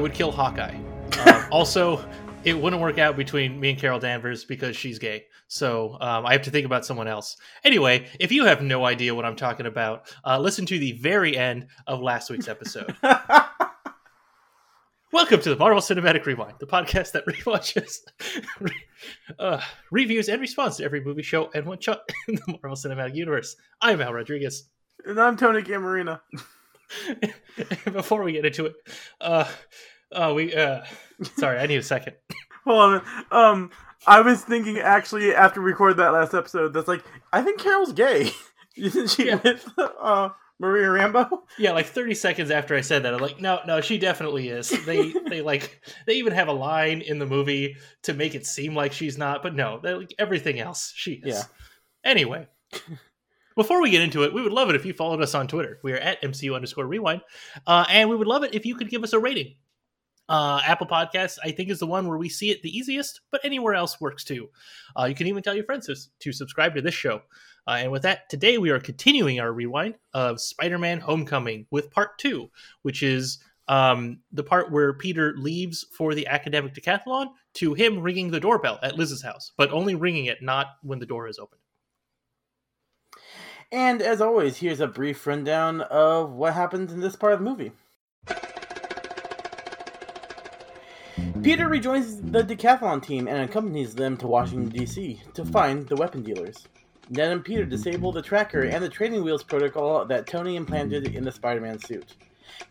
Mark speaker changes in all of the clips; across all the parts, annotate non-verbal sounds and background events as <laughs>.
Speaker 1: Would kill Hawkeye. <laughs> Um, also, it wouldn't work out between me and Carol Danvers because she's gay. So um, I have to think about someone else. Anyway, if you have no idea what I'm talking about, uh, listen to the very end of last week's episode. <laughs> Welcome to the Marvel Cinematic Rewind, the podcast that <laughs> rewatches, uh, reviews, and responds to every movie, show, and one shot in the Marvel Cinematic Universe. I'm Al Rodriguez.
Speaker 2: And I'm Tony Camarina. <laughs>
Speaker 1: Before we get into it, uh, uh, we uh, sorry, I need a second. <laughs>
Speaker 2: Hold on. Um, I was thinking actually after we recorded that last episode, that's like I think Carol's gay. <laughs> Isn't she
Speaker 1: Yeah.
Speaker 2: with uh Maria Rambeau?
Speaker 1: Yeah, like 30 seconds after I said that, I'm like, no, no, she definitely is. They, they like, they even have a line in the movie to make it seem like she's not, but no, like everything else she is.
Speaker 2: Yeah.
Speaker 1: Anyway, before we get into it, we would love it if you followed us on Twitter. We are at MCU underscore rewind, uh, and we would love it if you could give us a rating. Uh, Apple Podcasts, I think, is the one where we see it the easiest, but anywhere else works too. Uh, you can even tell your friends to, subscribe to this show. Uh, and with that, today we are continuing our rewind of Spider Man Homecoming with part two, which is um, the part where Peter leaves for the academic decathlon to him ringing the doorbell at Liz's house, but only ringing it, not when the door is open.
Speaker 2: And as always, here's a brief rundown of what happens in this part of the movie. Peter rejoins the decathlon team and accompanies them to Washington, D.C. to find the weapon dealers. Ned and Peter disable the tracker and the training wheels protocol that Tony implanted in the Spider Man suit.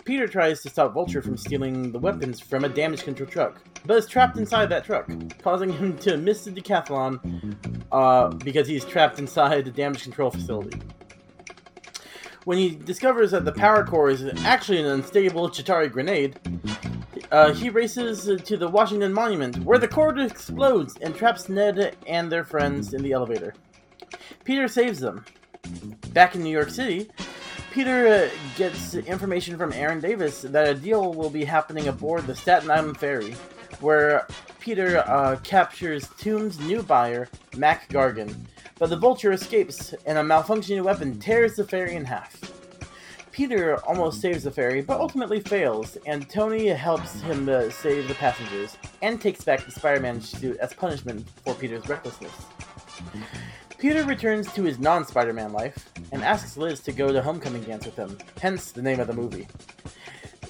Speaker 2: Peter tries to stop Vulture from stealing the weapons from a damage control truck, but is trapped inside that truck, causing him to miss the decathlon uh, because he's trapped inside the damage control facility. When he discovers that the power core is actually an unstable Chitauri grenade, uh, he races to the Washington Monument, where the core explodes and traps Ned and their friends in the elevator. Peter saves them. Back in New York City, Peter uh, gets information from Aaron Davis that a deal will be happening aboard the Staten Island ferry, where Peter uh, captures Toomes' new buyer, Mac Gargan. But the Vulture escapes, and a malfunctioning weapon tears the ferry in half. Peter almost saves the ferry, but ultimately fails, and Tony helps him uh, save the passengers and takes back the Spider Man suit as punishment for Peter's recklessness. Peter returns to his non Spider Man life and asks Liz to go to homecoming dance with him, hence the name of the movie.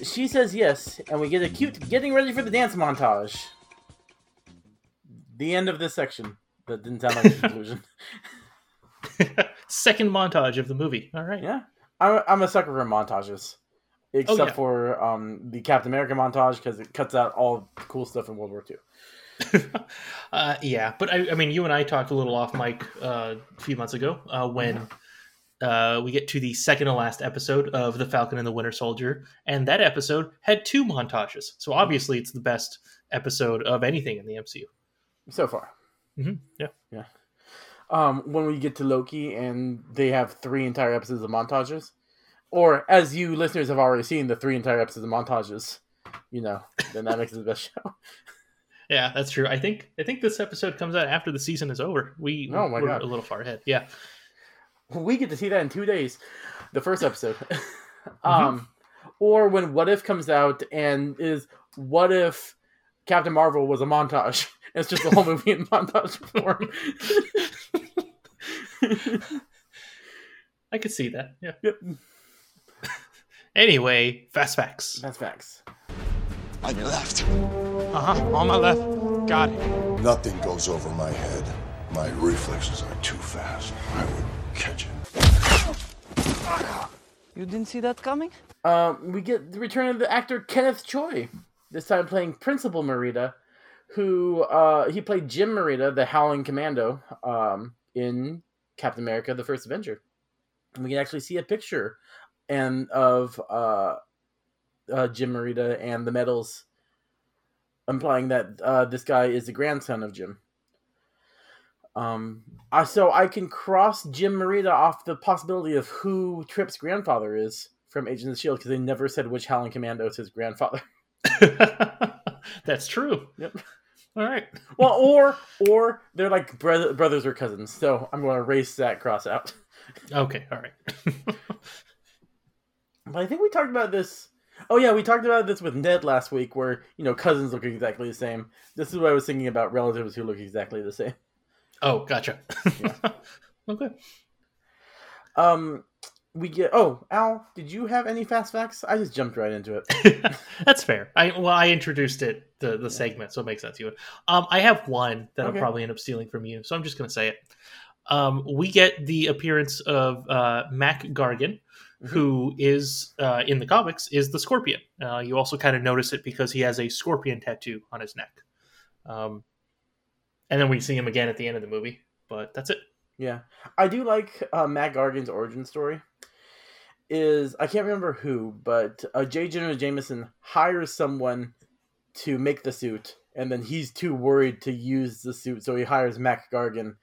Speaker 2: She says yes, and we get a cute getting ready for the dance montage. The end of this section. That didn't sound like a <laughs> conclusion. <laughs>
Speaker 1: Second montage of the movie. All right.
Speaker 2: Yeah, I'm, I'm a sucker for montages, except
Speaker 1: yeah.
Speaker 2: for um, the Captain America montage because it cuts out all the cool stuff in World War II.
Speaker 1: Uh, yeah, but I, I mean, you and I talked a little off mic uh, a few months ago uh, when uh, we get to the second to last episode of The Falcon and the Winter Soldier, and that episode had two montages. So obviously, it's the best episode of anything in the MCU.
Speaker 2: So far,
Speaker 1: hmm Yeah.
Speaker 2: yeah. Um, when we get to Loki and they have three entire episodes of montages, or as you listeners have already seen, the three entire episodes of montages, you know, then that makes it the best <laughs> show.
Speaker 1: Yeah, that's true. I think I think this episode comes out after the season is over. We
Speaker 2: Oh my
Speaker 1: we're
Speaker 2: God.
Speaker 1: a little far ahead. Yeah.
Speaker 2: we get to see that in two days the first episode <laughs> <laughs> um or when what if comes out and is what if captain marvel was a montage <laughs> it's just the whole movie in montage form
Speaker 1: I could see that. Yeah.
Speaker 2: yep
Speaker 1: Anyway, fast facts.
Speaker 2: Fast facts
Speaker 3: On your left.
Speaker 4: Uh huh. On my left. Got it.
Speaker 3: Nothing goes over my head. My reflexes are too fast. I would catch it.
Speaker 5: You didn't see that coming?
Speaker 2: um we get the return of the actor kenneth choi this time playing principal morita who uh he played jim morita the howling commando um in captain america the first avenger and we can actually see a picture and of uh, uh, Jim Morita and the medals, implying that uh, this guy is the grandson of Jim. Um, I, so I can cross Jim Morita off the possibility of who Trip's grandfather is from Agents of Shield because they never said which Howling Commando is his grandfather. <laughs> <laughs>
Speaker 1: That's true.
Speaker 2: Yep.
Speaker 1: All right.
Speaker 2: Well, or or they're like brother, brothers or cousins. So I'm going to erase that cross out.
Speaker 1: Okay. All right. <laughs>
Speaker 2: But I think we talked about this. Oh yeah, we talked about this with Ned last week, where you know cousins look exactly the same. This is what I was thinking about relatives who look exactly the same.
Speaker 1: Oh, gotcha. <laughs> okay.
Speaker 2: Um, we get. Oh, Al, did you have any fast facts? I just jumped right into it. <laughs>
Speaker 1: That's fair. I well, I introduced it the the segment, so it makes sense. You. Um, I have one that
Speaker 2: Okay.
Speaker 1: I'll probably end up stealing from you, so I'm just gonna say it. Um, we get the appearance of uh, Mac Gargan,
Speaker 2: Mhm.
Speaker 1: who is uh, in the comics is the Scorpion. Uh, you also kind of notice it because he has a scorpion tattoo on his neck. Um, and then we see him again at the end of the movie, but that's it.
Speaker 2: Yeah, I do like uh, Mac Gargan's origin story. Is I can't remember who, but uh, J. Jonah Jameson hires someone to make the suit, and then he's too worried to use the suit, so he hires Mac Gargan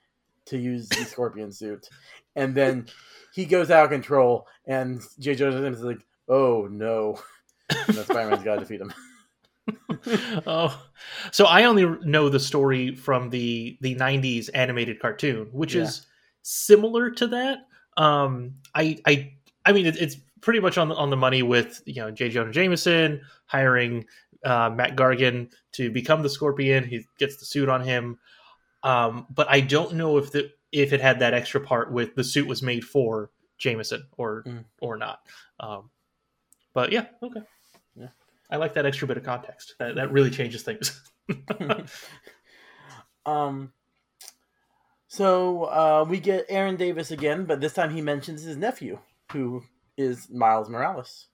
Speaker 2: to use the Scorpion suit, and then he goes out of control, and J. Jonah Jameson is like, "Oh no!" And then Spider-Man's got to defeat him. <laughs>
Speaker 1: oh, so I only know the story from the the '90s animated cartoon, which
Speaker 2: Yeah.
Speaker 1: is similar to that. Um, I I I mean, it, it's pretty much on the on the money with you know J. Jonah Jameson hiring uh, Mac Gargan to become the Scorpion. He gets the suit on him, um, but I don't know if the if it had that extra part with the suit was made for Jameson or
Speaker 2: Mm.
Speaker 1: or not. Um, but yeah, okay.
Speaker 2: Yeah.
Speaker 1: I like that extra bit of context. That that really changes things. <laughs> <laughs>
Speaker 2: Um. So uh, we get Aaron Davis again, but this time he mentions his nephew, who is Miles Morales,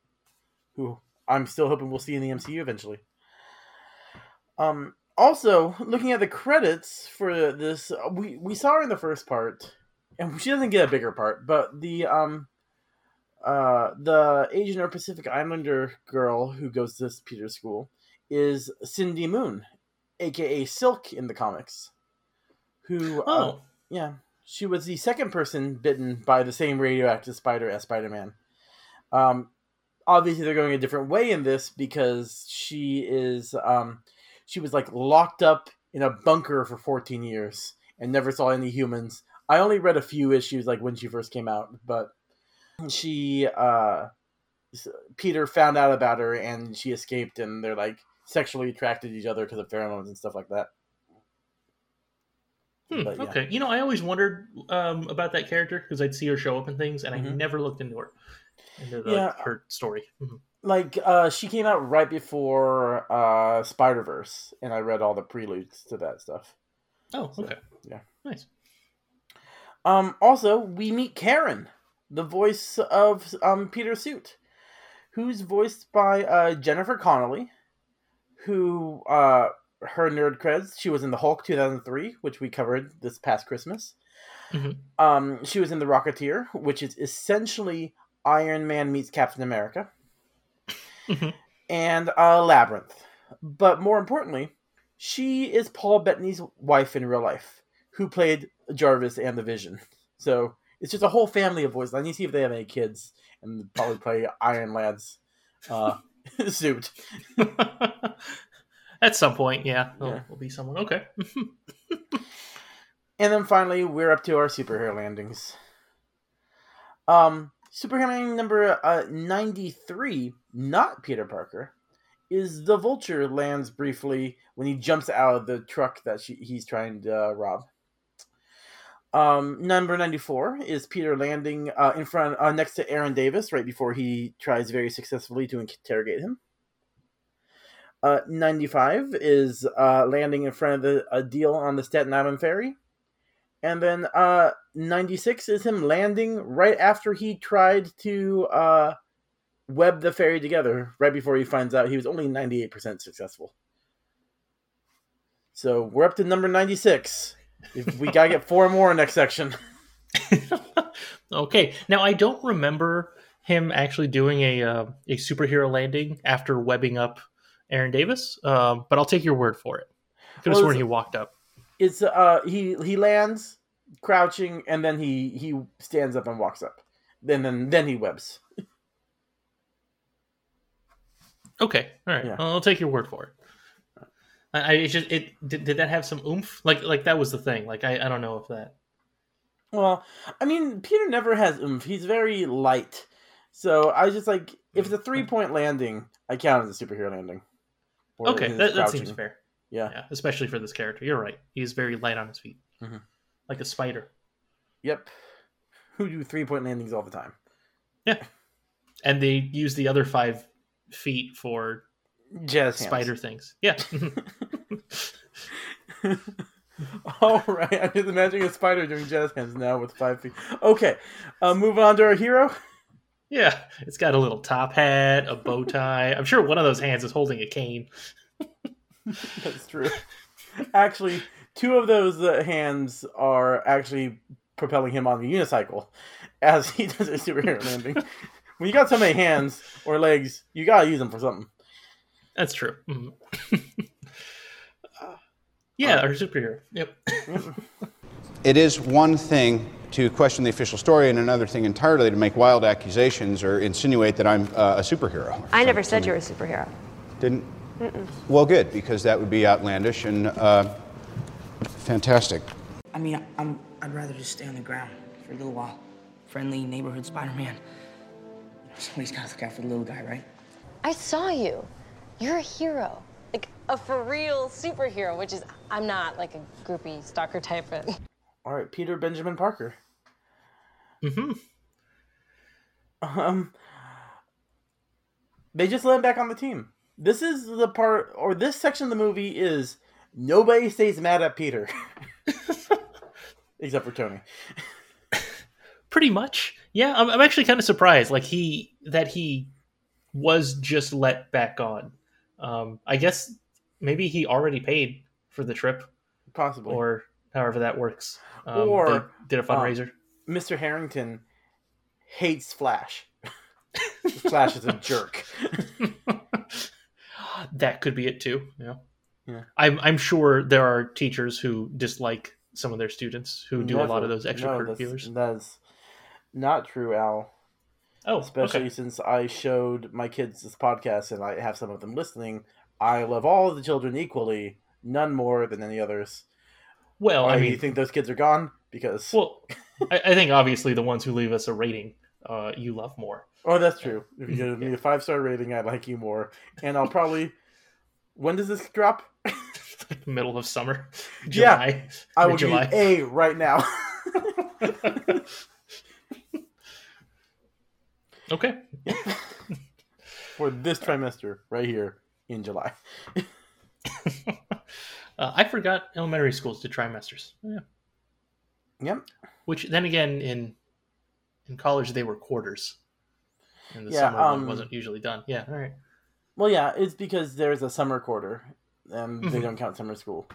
Speaker 2: who I'm still hoping we'll see in the MCU eventually. Um. Also, looking at the credits for this, uh, we we saw her in the first part, and she doesn't get a bigger part, but the um. Uh, the Asian or Pacific Islander girl who goes to this Peter school is Cindy Moon, aka Silk in the comics. Who uh,
Speaker 1: oh,
Speaker 2: yeah, she was the second person bitten by the same radioactive spider as Spider-Man. Um obviously they're going a different way in this because she is um she was like locked up in a bunker for 14 years and never saw any humans. I only read a few issues like when she first came out, but she uh Peter found out about her and she escaped and they're like sexually attracted to each other because of pheromones and stuff like that.
Speaker 1: hmm,
Speaker 2: but yeah.
Speaker 1: okay. You know, I always wondered um, about that character because I'd see her show up in things, and I
Speaker 2: Mhm.
Speaker 1: never looked into her, into the,
Speaker 2: Yeah.
Speaker 1: her story. Mhm.
Speaker 2: Like uh she came out right before uh spider-verse and i read all the preludes to that stuff
Speaker 1: Oh,
Speaker 2: So,
Speaker 1: okay.
Speaker 2: yeah.
Speaker 1: nice.
Speaker 2: um also we meet karen the voice of um peter suit who's voiced by uh jennifer connolly who uh her nerd creds she was in the hulk 2003 which we covered this past christmas
Speaker 1: Mhm.
Speaker 2: um she was in the rocketeer which is essentially iron man meets captain america
Speaker 1: Mhm.
Speaker 2: and uh, Labyrinth. But more importantly, she is Paul Bettany's wife in real life, who played Jarvis and the Vision. So it's just a whole family of voices. I need to see if they have any kids, and probably play Iron Lad's uh, <laughs> suit. <laughs>
Speaker 1: At some point, yeah,
Speaker 2: Yeah.
Speaker 1: will will be someone. Okay. <laughs>
Speaker 2: And then finally, we're up to our superhero landings. Um, superhero landing number uh, 93, not Peter Parker, is the Vulture lands briefly when he jumps out of the truck that she, he's trying to uh, rob. Um, number 94 is Peter landing uh, in front, uh, next to Aaron Davis right before he tries very successfully to interrogate him. Uh, 95 is uh, landing in front of the, a deal on the Staten Island ferry. And then uh 96 is him landing right after he tried to web the fairy together right before he finds out he was only 98% successful. So we're up to number 96. If we gotta get four more next section. <laughs>
Speaker 1: okay. Now I don't remember him actually doing a uh, a superhero landing after webbing up Aaron Davis, um, but I'll take your word for it. Could have
Speaker 2: Well,
Speaker 1: sworn he walked up.
Speaker 2: It's uh he he lands crouching and then he he stands up and walks up. Then then then he webs. <laughs>
Speaker 1: Okay, all right.
Speaker 2: Yeah.
Speaker 1: I'll take your word for it. I, I just it did, did that have some oomph? Like like that was the thing. Like I, I don't know if that.
Speaker 2: Well, I mean, Peter never has oomph. He's very light. So I was just like, if it's a three point landing, I count it as a superhero landing. Or
Speaker 1: Okay, that, that seems fair.
Speaker 2: Yeah.
Speaker 1: Yeah, especially for this character. You're right. He's very light on his feet,
Speaker 2: Mhm.
Speaker 1: like a spider.
Speaker 2: Yep. Who do three point landings all the time?
Speaker 1: Yeah, and they use the other five feet for
Speaker 2: Jazz hands.
Speaker 1: spider things. Yeah. <laughs>
Speaker 2: All right, I'm just imagining a spider doing jazz hands now with five feet. Okay, uh, moving on to our hero.
Speaker 1: yeah. It's got a little top hat, a bow tie. I'm sure one of those hands is holding a cane. <laughs>
Speaker 2: That's true. Actually, two of those uh, hands are actually propelling him on the unicycle as he does a superhero landing. <laughs> When you got so many hands or legs, you gotta use them for something.
Speaker 1: That's true. Mhm. <laughs> yeah, or superhero. Yep. <laughs>
Speaker 5: It is one thing to question the official story, and another thing entirely to make wild accusations or insinuate that I'm uh, a superhero.
Speaker 6: I never said you were a superhero.
Speaker 5: Didn't? Well, good, because that would be outlandish and uh, fantastic.
Speaker 7: I mean, I'm, I'd rather just stay on the ground for a little while. Friendly neighborhood Spider-Man. Somebody's gotta look out for the little guy, right?
Speaker 8: I saw you. You're a hero. Like a for real superhero, which is I'm not like a groupie stalker type. But <laughs>
Speaker 2: All right, Peter Benjamin Parker.
Speaker 1: Mm hmm
Speaker 2: Um, they just let him back on the team. This is the part, or this section of the movie is nobody stays mad at Peter, <laughs> <laughs> except for Tony.
Speaker 1: Pretty much. Yeah, I'm, I'm actually kind of surprised. Like he that he was just let back on. Um, I guess maybe he already paid for the trip,
Speaker 2: Possibly.
Speaker 1: or however that works. Um,
Speaker 2: Or,
Speaker 1: did a
Speaker 2: uh,
Speaker 1: fundraiser.
Speaker 2: Mr. Harrington hates Flash. <laughs> Flash is a jerk. <laughs>
Speaker 1: that could be it too. Yeah.
Speaker 2: Yeah.
Speaker 1: I'm I'm sure there are teachers who dislike some of their students who do a lot of those
Speaker 2: No,
Speaker 1: extracurriculars.
Speaker 2: that's, that's not true, Al.
Speaker 1: oh,
Speaker 2: Especially
Speaker 1: okay.
Speaker 2: since I showed my kids this podcast and I have some of them listening. I love all of the children equally, none more than any others.
Speaker 1: Well,
Speaker 2: Why
Speaker 1: I mean,
Speaker 2: you think those kids are gone? Because
Speaker 1: well, I, I think obviously the ones who leave us a rating, uh, you love more.
Speaker 2: oh, that's true. If you give me a five star rating, I like you more, and I'll probably. When does this drop? <laughs>
Speaker 1: Middle of summer,
Speaker 2: Yeah, I will give you A right now. <laughs>
Speaker 1: Okay. <laughs>
Speaker 2: for this trimester right here in July. <laughs>
Speaker 1: Uh, I forgot elementary schools did trimesters. Yeah.
Speaker 2: Yep.
Speaker 1: Which then again in in college they were quarters. And the
Speaker 2: Yeah,
Speaker 1: summer one
Speaker 2: um,
Speaker 1: wasn't usually done. Yeah. All right.
Speaker 2: Well, yeah, it's because there's a summer quarter, and they
Speaker 1: Mhm.
Speaker 2: don't count summer school,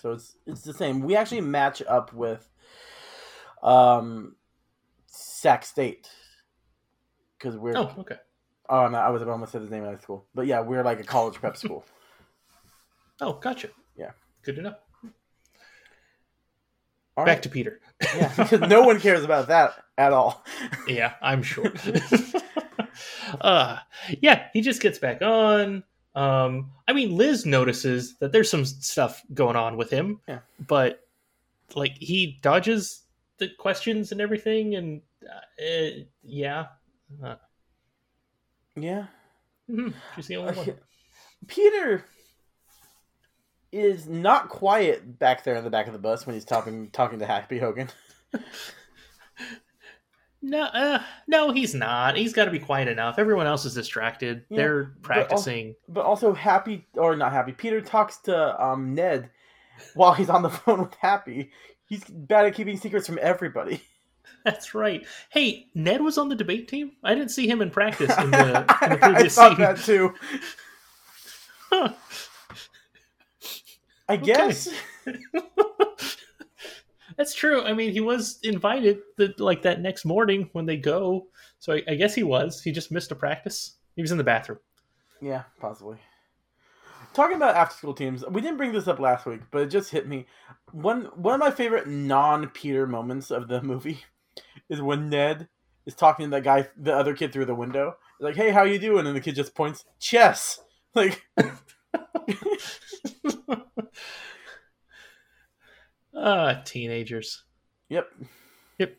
Speaker 2: so it's it's the same. We actually match up with, um, Sac State, because we're
Speaker 1: Oh, okay.
Speaker 2: oh no, I was almost said the name of high school, but yeah, we're like a college prep school. <laughs>
Speaker 1: Oh, gotcha.
Speaker 2: Yeah.
Speaker 1: Good to know.
Speaker 2: All
Speaker 1: Back
Speaker 2: right.
Speaker 1: to Peter.
Speaker 2: yeah, because <laughs> <laughs> no one cares about that at all.
Speaker 1: yeah, I'm sure. uh, yeah, he just gets back on. Um, I mean, Liz notices that there's some stuff going on with him.
Speaker 2: Yeah.
Speaker 1: But like he dodges the questions and everything, and uh, uh, yeah, uh,
Speaker 2: Yeah,
Speaker 1: mhm, she's the only one.
Speaker 2: Peter is not quiet back there in the back of the bus when he's talking talking to Happy Hogan. <laughs>
Speaker 1: No, uh, no, he's not. He's got to be quiet enough. Everyone else is distracted.
Speaker 2: Yeah,
Speaker 1: They're
Speaker 2: but al-
Speaker 1: practicing.
Speaker 2: But also, Happy or not Happy, Peter talks to um, Ned while he's on the <laughs> phone with Happy. He's bad at keeping secrets from everybody. <laughs>
Speaker 1: That's right. Hey, Ned was on the debate team. I didn't see him in practice in the, in the <laughs>
Speaker 2: I
Speaker 1: previous
Speaker 2: thought
Speaker 1: scene.
Speaker 2: that too.
Speaker 1: Huh.
Speaker 2: I guess. <laughs>
Speaker 1: That's true. I mean, he was invited the, like that next morning when they go. So I, I guess he was. He just missed a practice. He was in the bathroom.
Speaker 2: Yeah, possibly. Talking about after school teams, we didn't bring this up last week, but it just hit me. One one of my favorite non Peter moments of the movie is when Ned is talking to that guy, the other kid through the window. Like, hey, how you doing? And the kid just points, chess. <laughs> Like, <laughs>
Speaker 1: Ah, teenagers.
Speaker 2: yep.
Speaker 1: Yep.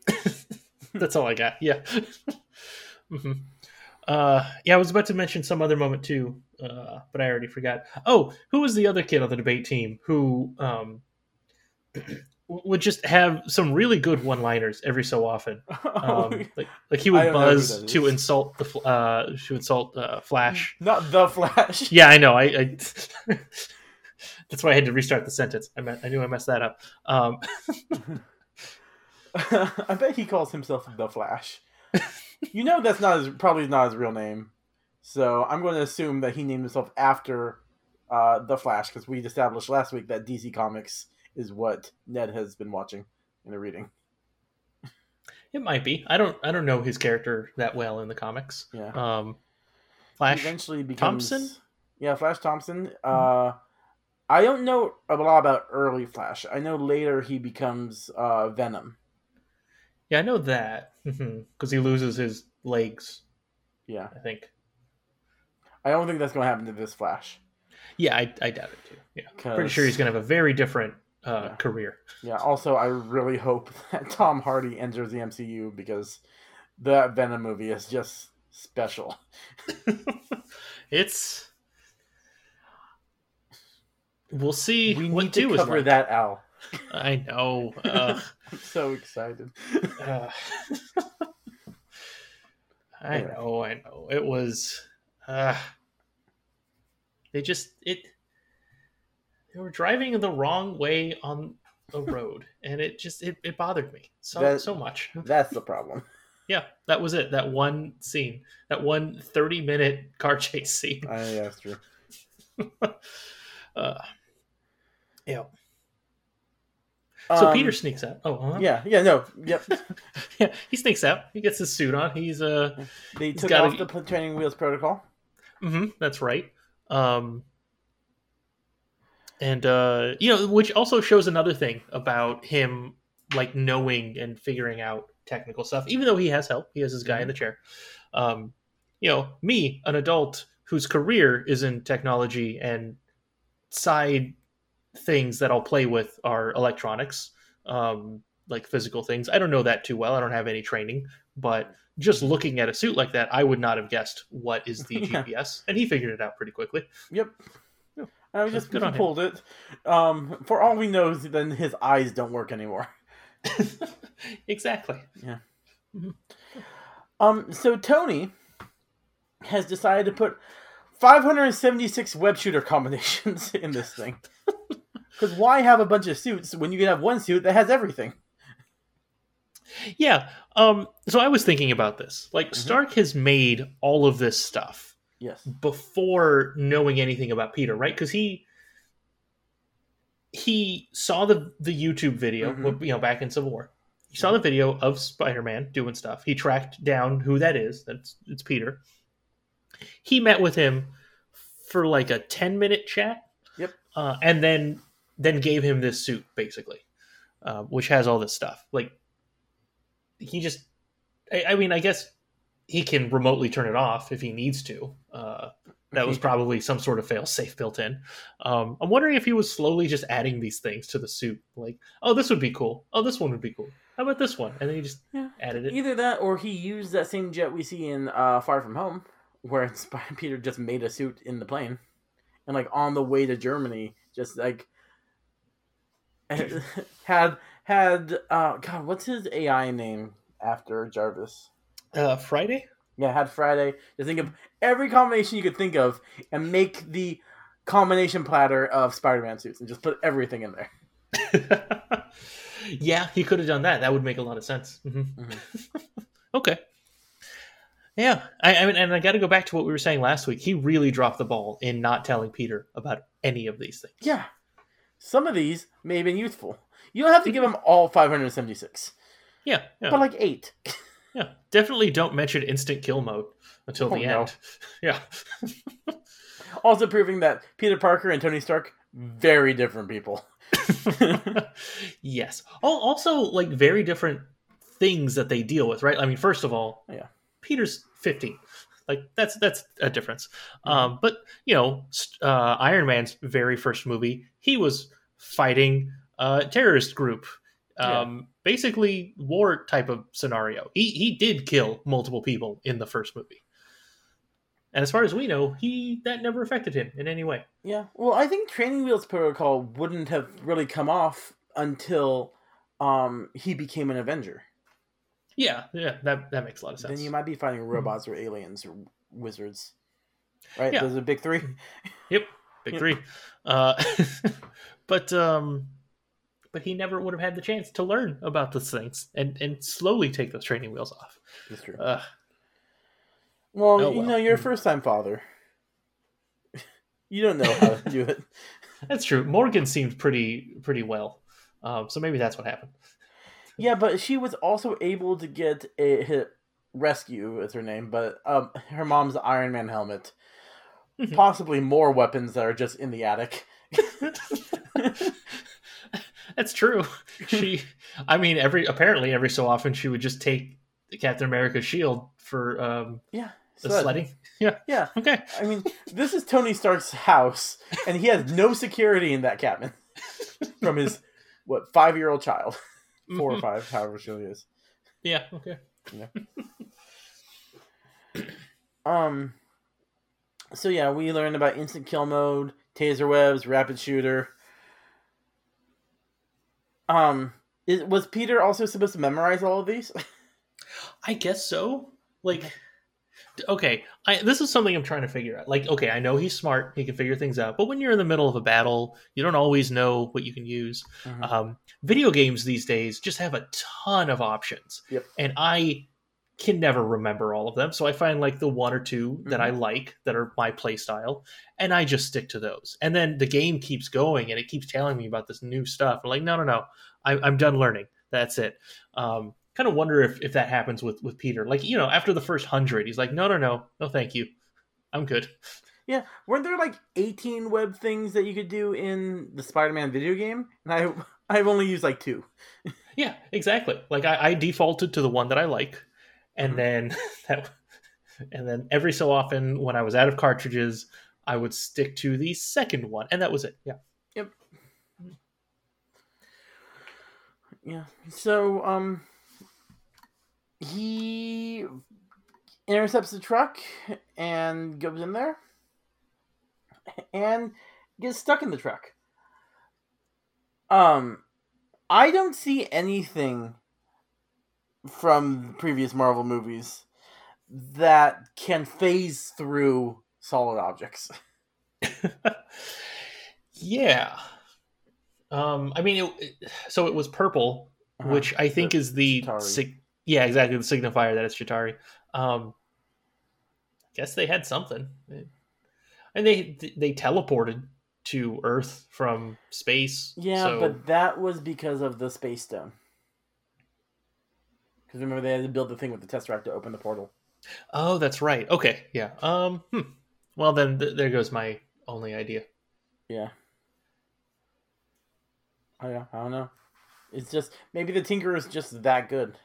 Speaker 1: <laughs> That's all I got. Yeah. hmm Uh, yeah, I was about to mention some other moment too, uh, but I already forgot. Oh, who was the other kid on the debate team who um, would just have some really good one-liners every so often? <laughs> Um, like, like he would
Speaker 2: don't know who
Speaker 1: buzz to insult the uh, to insult uh, Flash.
Speaker 2: Not the Flash. <laughs>
Speaker 1: Yeah, I know. I, I <laughs> that's why I had to restart the sentence. I meant, I knew I messed that up. Um,
Speaker 2: I bet he calls himself the Flash. you know that's not his probably not his real name. So I'm going to assume that he named himself after uh, the Flash because we established last week that DC Comics is what Ned has been watching and reading.
Speaker 1: it might be. I don't. I don't know his character that well in the comics.
Speaker 2: Yeah.
Speaker 1: Um,
Speaker 2: He
Speaker 1: Flash.
Speaker 2: eventually becomes
Speaker 1: Thompson?
Speaker 2: Yeah, Flash Thompson. Uh, I don't know a lot about early Flash. I know later he becomes uh, Venom.
Speaker 1: Yeah, I know that because he loses his legs.
Speaker 2: Yeah,
Speaker 1: I think.
Speaker 2: I don't think that's going to happen to this Flash.
Speaker 1: Yeah, I, I doubt it too. Yeah, pretty
Speaker 2: 'Cause-
Speaker 1: sure he's gonna have a very different uh,
Speaker 2: Yeah.
Speaker 1: career.
Speaker 2: Yeah. Also, I really hope <laughs> that Tom Hardy enters the MCU because that Venom movie is just special. <laughs>
Speaker 1: It's. We'll see
Speaker 2: We need to cover
Speaker 1: like.
Speaker 2: that, Al.
Speaker 1: I know. Uh, <laughs>
Speaker 2: I'm so excited.
Speaker 1: uh, I know. I know. It was. Uh, they just it. They were driving the wrong way on the road, and it just it, it bothered me so
Speaker 2: That-
Speaker 1: so much. <laughs>
Speaker 2: That's the problem.
Speaker 1: Yeah, that was it. That one scene, that one 30 minute car chase scene.
Speaker 2: I, yeah, that's true. <laughs>
Speaker 1: Uh, yeah. So
Speaker 2: Um,
Speaker 1: Peter sneaks out. Oh, huh?
Speaker 2: Yeah, yeah, no, yep. <laughs>
Speaker 1: yeah. He sneaks out. He gets his suit on. He's uh,
Speaker 2: They
Speaker 1: He's
Speaker 2: took
Speaker 1: gotta-
Speaker 2: off the training wheels protocol.
Speaker 1: hmm that's right. Um, and uh, you know, which also shows another thing about him, like knowing and figuring out technical stuff. Even though he has help, he has his guy in the chair. Um, you know, me, an adult whose career is in technology and side things that I'll play with are electronics, um, like physical things. I don't know that too well. I don't have any training, but just looking at a suit like that, I would not have guessed what is the <laughs>
Speaker 2: Yeah.
Speaker 1: GPS, and he figured it out pretty quickly.
Speaker 2: Yep. I was just
Speaker 1: Good
Speaker 2: he
Speaker 1: on him.
Speaker 2: pulled it. Um, for all we know, then his eyes don't work anymore. <laughs>
Speaker 1: exactly. Yeah.
Speaker 2: Um, so Tony has decided to put 576 web shooter combinations <laughs> in this thing. <laughs> Because why have a bunch of suits when you can have one suit that has everything?
Speaker 1: Yeah. Um. So I was thinking about this. Like Stark has made all of this stuff
Speaker 2: Yes.
Speaker 1: before knowing anything about Peter, right? Because he he saw the the YouTube video,
Speaker 2: Mhm.
Speaker 1: you know, back in Civil War. He saw the video of Spider Man doing stuff. He tracked down who that is. That's it's Peter. He met with him for like a ten minute chat.
Speaker 2: Yep.
Speaker 1: Uh, and then then gave him this suit basically, uh, which has all this stuff. Like he just, I, I mean, I guess he can remotely turn it off if he needs to. Uh, that was probably some sort of fail safe built in. Um, I'm wondering if he was slowly just adding these things to the suit. Like, oh, this would be cool. Oh, this one would be cool. How about this one? And then he just
Speaker 2: Yeah.
Speaker 1: added it.
Speaker 2: Either that or he used that same jet we see in uh, Far From Home, where <laughs> Sp- Peter just made a suit in the plane. And, like, on the way to Germany, just, like, <laughs> had, had, uh, God, what's his AI name after Jarvis?
Speaker 1: Uh, Friday.
Speaker 2: Yeah, had Friday. Just think of every combination you could think of and make the combination platter of Spider-Man suits and just put everything in there. <laughs>
Speaker 1: yeah, he could have done that. That would make a lot of sense. hmm <laughs> okay. Yeah, I, I mean, and I got to go back to what we were saying last week. He really dropped the ball in not telling Peter about any of these things.
Speaker 2: Yeah. Some of these may have been useful. You don't have to give them all 576,
Speaker 1: Yeah, yeah,
Speaker 2: but like eight. <laughs>
Speaker 1: yeah. Definitely don't mention instant kill mode until
Speaker 2: Oh,
Speaker 1: the
Speaker 2: no.
Speaker 1: end. <laughs> Yeah, <laughs>
Speaker 2: Also proving that Peter Parker and Tony Stark, very different people. <laughs>
Speaker 1: yes. Also, like very different things that they deal with, right? I mean, first of all,
Speaker 2: Yeah.
Speaker 1: Peter's 15. Like that's that's a difference. Um, but you know, uh, Iron Man's very first movie, he was fighting a terrorist group. Um, basically war type of scenario. He he did kill multiple people in the first movie. And as far as we know, he that never affected him in any way.
Speaker 2: Yeah. Well, I think Training Wheels Protocol wouldn't have really come off until um, he became an Avenger.
Speaker 1: Yeah, yeah, that that makes a lot of sense.
Speaker 2: Then you might be fighting robots or aliens or wizards. Right?
Speaker 1: Yeah.
Speaker 2: Those are big three.
Speaker 1: Yep, big three. <laughs> Uh, <laughs> but um, but he never would have had the chance to learn about those things and and slowly take those training wheels off.
Speaker 2: That's true.
Speaker 1: Uh,
Speaker 2: well,
Speaker 1: oh,
Speaker 2: you know, you're a first time father. <laughs> you don't know how to do it. <laughs>
Speaker 1: that's true. Morgan seemed pretty pretty well, um, so maybe that's what happened.
Speaker 2: Yeah, but she was also able to get a hit rescue is her name, but um, her mom's Iron Man helmet,
Speaker 1: Mhm.
Speaker 2: possibly more weapons that are just in the attic. <laughs>
Speaker 1: That's true. <laughs> She, I mean, every apparently every so often she would just take Captain America's shield for um,
Speaker 2: Yeah,
Speaker 1: the sledding. Yeah.
Speaker 2: Yeah,
Speaker 1: Okay.
Speaker 2: I mean, this is Tony Stark's house, and he has no security in that cabin <laughs> from his what five year old child, 4 or
Speaker 1: Mhm.
Speaker 2: five, however she is.
Speaker 1: Yeah. Okay. <clears throat>
Speaker 2: Um. So yeah, we learned about instant kill mode, taser webs, rapid shooter. Um, is, was Peter also supposed to memorize all of these? <laughs>
Speaker 1: I guess so. Like, okay, I this is something I'm trying to figure out. Like, okay, I know he's smart; he can figure things out. But when you're in the middle of a battle, you don't always know what you can use.
Speaker 2: Mhm.
Speaker 1: Um, video games these days just have a ton of options,
Speaker 2: Yep.
Speaker 1: and I can never remember all of them. So I find like the one or two that I like that are my play style, and I just stick to those. And then the game keeps going, and it keeps telling me about this new stuff. I'm like, no, no, no, I, I'm done learning. That's it. Um, kind of wonder if, if that happens with with Peter. Like you know, after the first hundred, he's like, no, no, no, no, thank you, I'm good. <laughs>
Speaker 2: Yeah, weren't there like eighteen web things that you could do in the Spider-Man video game? And I <laughs> I've only used like two. <laughs>
Speaker 1: Yeah, exactly. Like I, I defaulted to the one that I like, and
Speaker 2: Mhm.
Speaker 1: then <laughs> that, and then every so often when I was out of cartridges, I would stick to the second one, and that was it. Yeah.
Speaker 2: Yep. Yeah. So um he intercepts the truck and goes in there and gets stuck in the truck. Um I don't see anything from previous Marvel movies that can phase through solid objects. <laughs>
Speaker 1: yeah. Um, I mean, it, it- so it was purple,
Speaker 2: Uh-huh.
Speaker 1: which I think
Speaker 2: The
Speaker 1: is the sig- yeah, exactly the signifier that it's Chitauri. Um, I guess they had something, and they they teleported to Earth from space.
Speaker 2: Yeah,
Speaker 1: so-
Speaker 2: but that was because of the space stone. Because remember they had to build the thing with the tesseract to open the portal.
Speaker 1: Oh, that's right. Okay, yeah. Um, hmm. well then, th- there goes my only idea.
Speaker 2: Yeah. Oh yeah, I don't know. It's just maybe the Tinker is just that good.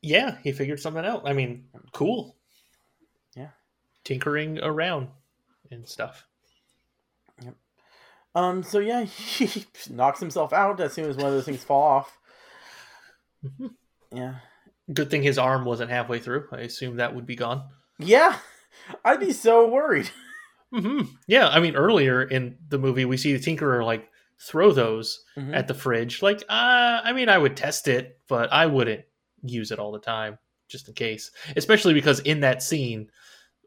Speaker 1: Yeah, he figured something out. I mean, cool.
Speaker 2: Yeah.
Speaker 1: Tinkering around and stuff. Yep.
Speaker 2: Um. So yeah, <laughs> he knocks himself out as soon as one of those things fall off.
Speaker 1: Mhm.
Speaker 2: Yeah.
Speaker 1: Good thing his arm wasn't halfway through. I assume that would be gone.
Speaker 2: Yeah. I'd be so worried. <laughs>
Speaker 1: hmm Yeah, I mean, earlier in the movie, we see the Tinkerer like throw those
Speaker 2: Mhm.
Speaker 1: at the fridge. Like, uh, I mean, I would test it, but I wouldn't use it all the time, just in case. Especially because in that scene,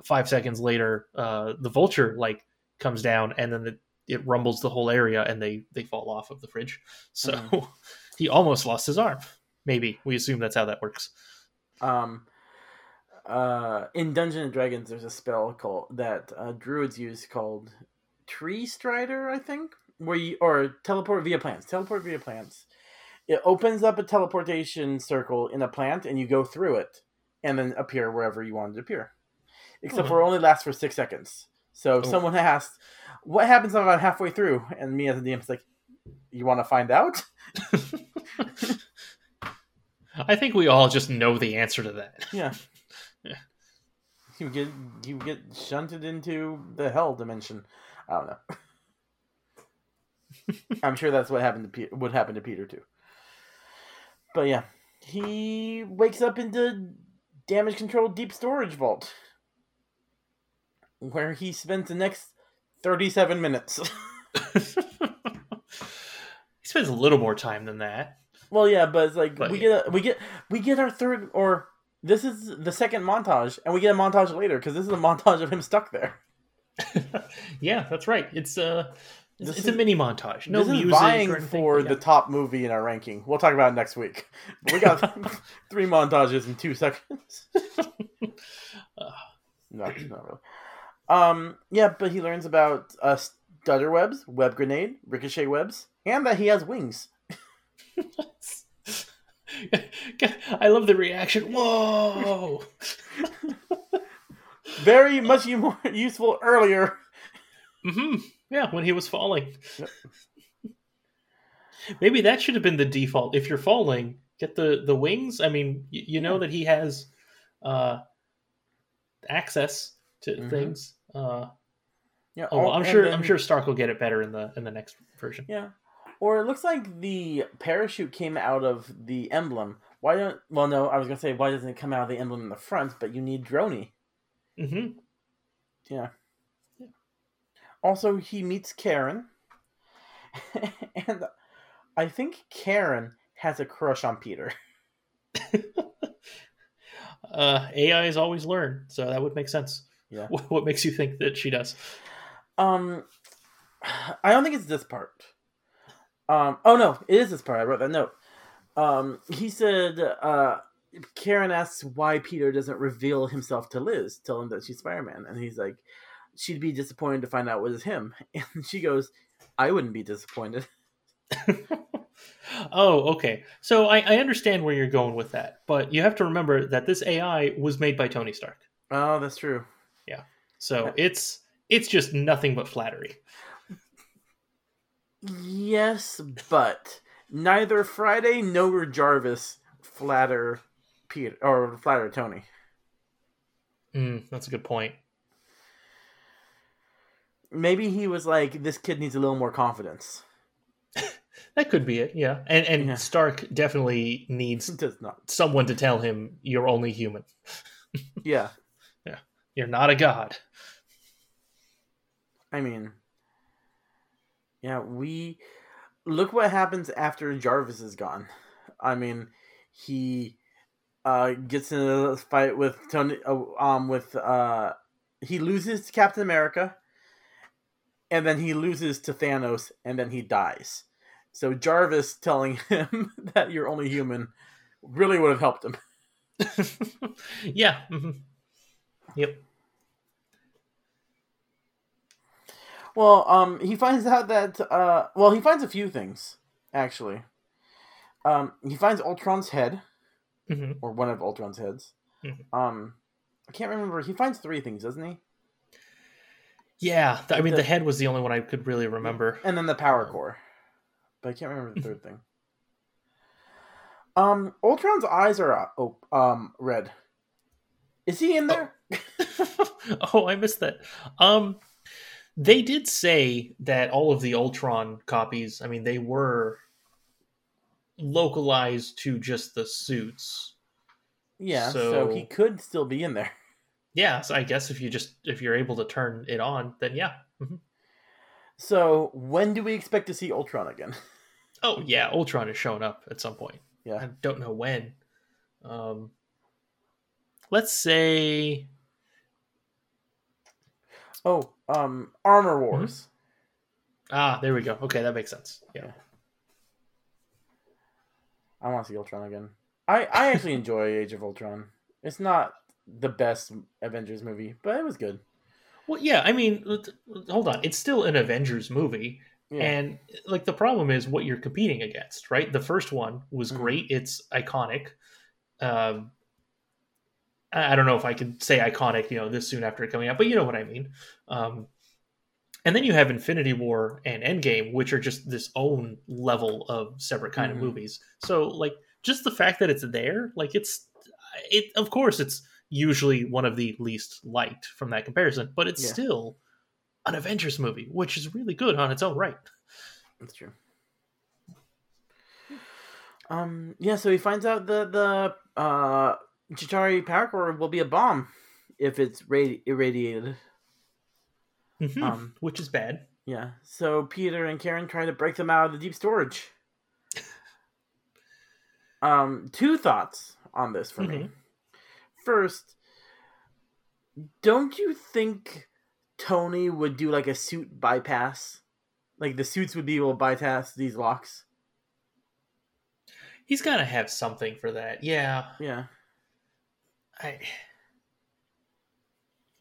Speaker 1: five seconds later, uh, the vulture like comes down and then the, it rumbles the whole area and they they fall off of the fridge. So <laughs> he almost lost his arm. Maybe we assume that's how that works.
Speaker 2: Um, uh, in Dungeons and Dragons, there's a spell called that uh, druids use called Tree Strider, I think, where you or teleport via plants. Teleport via plants. It opens up a teleportation circle in a plant, and you go through it, and then appear wherever you want to appear. Except
Speaker 1: Oh.
Speaker 2: for it only lasts for six seconds. So
Speaker 1: Oh.
Speaker 2: someone asked, "What happens about halfway through?" And me as a DM is like, "You want to find out?" <laughs>
Speaker 1: I think we all just know the answer to that.
Speaker 2: Yeah. <laughs>
Speaker 1: Yeah.
Speaker 2: You get you get shunted into the hell dimension. I don't know. <laughs> I'm sure that's what happened to Pe- what happened to Peter too. But yeah, he wakes up into damage control deep storage vault. where he spends the next 37 minutes. <laughs>
Speaker 1: he spends a little more time than that.
Speaker 2: Well, yeah, but it's like
Speaker 1: But
Speaker 2: we
Speaker 1: yeah.
Speaker 2: get a, we get we get our third or this is the second montage, and we get a montage later because this is a <laughs> montage of him stuck there. <laughs>
Speaker 1: yeah, that's right. It's uh it's, it's
Speaker 2: is-
Speaker 1: a mini montage. No
Speaker 2: this is vying for
Speaker 1: but
Speaker 2: the top movie in our ranking. We'll talk about it next week. But we got <laughs> three montages in two seconds. no, not really. Um, yeah, but he learns about uh, stutter webs, web grenade, ricochet webs, and that he has wings. <laughs>
Speaker 1: I love the reaction. Whoa! <laughs>
Speaker 2: Very much more useful earlier.
Speaker 1: hmm Yeah, when he was falling. Maybe that should have been the default. If you're falling, get the the wings. I mean, you, you know that he has uh access to
Speaker 2: Mhm.
Speaker 1: things. Uh
Speaker 2: Yeah,
Speaker 1: oh,
Speaker 2: all-
Speaker 1: I'm sure I'm sure Stark will get it better in the in the next version.
Speaker 2: Yeah. Or it looks like the parachute came out of the emblem. Why don't? Well, no, I was gonna say why doesn't it come out of the emblem in the front? But you need Droney.
Speaker 1: hmm
Speaker 2: Yeah. Also, he meets Karen, <laughs> and I think Karen has a crush on Peter. <laughs>
Speaker 1: Uh AIs always learn, so that would make sense.
Speaker 2: Yeah.
Speaker 1: What, <laughs> what makes you think that she does?
Speaker 2: Um, <sighs> I don't think it's this part. Um, oh no, it is this part. I wrote that note. Um, he said, uh, Karen asks why Peter doesn't reveal himself to Liz, tell him that she's Spider Man, and he's like, she'd be disappointed to find out it was him, <laughs> and she goes, I wouldn't be disappointed. <laughs>
Speaker 1: oh, okay. So I, I understand where you're going with that, but you have to remember that this AI was made by Tony Stark.
Speaker 2: Oh, that's true. Yeah.
Speaker 1: So
Speaker 2: Yeah.
Speaker 1: it's it's just nothing but flattery.
Speaker 2: Yes, but neither Friday nor Jarvis flatter Peter or flatter Tony.
Speaker 1: Mm, that's a good point.
Speaker 2: Maybe he was like, this kid needs a little more confidence. <laughs>
Speaker 1: That could be it. Yeah, and and
Speaker 2: Yeah.
Speaker 1: Stark definitely needs
Speaker 2: Does not.
Speaker 1: someone to tell him you're only human. <laughs>
Speaker 2: Yeah. Yeah.
Speaker 1: You're not a god.
Speaker 2: I mean, yeah, we look what happens after Jarvis is gone. I mean, he uh gets in a fight with Tony uh, um with uh he loses to Captain America and then he loses to Thanos and then he dies. So Jarvis telling <laughs> him that you're only human really would have helped him. <laughs>
Speaker 1: yeah. mhm. Yep.
Speaker 2: Well, um, he finds out that uh, well, he finds a few things actually. Um, he finds Ultron's head,
Speaker 1: hmm
Speaker 2: or one of Ultron's heads.
Speaker 1: Mhm.
Speaker 2: Um, I can't remember. He finds three things, doesn't he?
Speaker 1: Yeah. I mean,
Speaker 2: The-
Speaker 1: the head was the only one I could really remember.
Speaker 2: And then the power core, but I can't remember the third thing. Um, Ultron's eyes are uh, oh, um red. Is he in there? <laughs>
Speaker 1: oh, I missed that. Um, they did say that all of the Ultron copies. I mean, they were localized to just the suits.
Speaker 2: Yeah, so...
Speaker 1: So-
Speaker 2: he could still be in there. <laughs>
Speaker 1: Yeah, so I guess if you just if you're able to turn it on, then yeah. Mhm.
Speaker 2: So when do we expect to see Ultron again? <laughs>
Speaker 1: Oh yeah, Ultron is showing up at some point.
Speaker 2: Yeah, I
Speaker 1: don't know when. Um, let's say
Speaker 2: Oh, um, Armor Wars.
Speaker 1: ah, there we go. Okay, that makes sense. Yeah.
Speaker 2: I want to see Ultron again. I I actually enjoy Age of Ultron. It's not the best Avengers movie, but it was good.
Speaker 1: Well, yeah. I mean, hold on. It's still an Avengers movie.
Speaker 2: Yeah.
Speaker 1: And like the problem is what you're competing against, right? The first one was
Speaker 2: Mhm.
Speaker 1: great; it's iconic. Um, I don't know if I could say iconic, you know, this soon after it coming out, but you know what I mean. Um, and then you have Infinity War and Endgame, which are just this own level of separate kind
Speaker 2: Mhm.
Speaker 1: of movies. So, like, just the fact that it's there, like, it's it. Of course, it's usually one of the least liked from that comparison, but it's
Speaker 2: Yeah.
Speaker 1: still an Avengers movie, which is really good on its own right.
Speaker 2: That's true. Um. Yeah. So he finds out the the uh Chitauri power core will be a bomb if it's radi- irradiated.
Speaker 1: Mhm.
Speaker 2: Um,
Speaker 1: which is bad.
Speaker 2: Yeah. So Peter and Karen try to break them out of the deep storage. <laughs> Um, two thoughts on this for me. First, don't you think Tony would do like a suit bypass? Like the suits would be able to bypass these locks?
Speaker 1: He's got to have something for that. Yeah.
Speaker 2: Yeah.
Speaker 1: I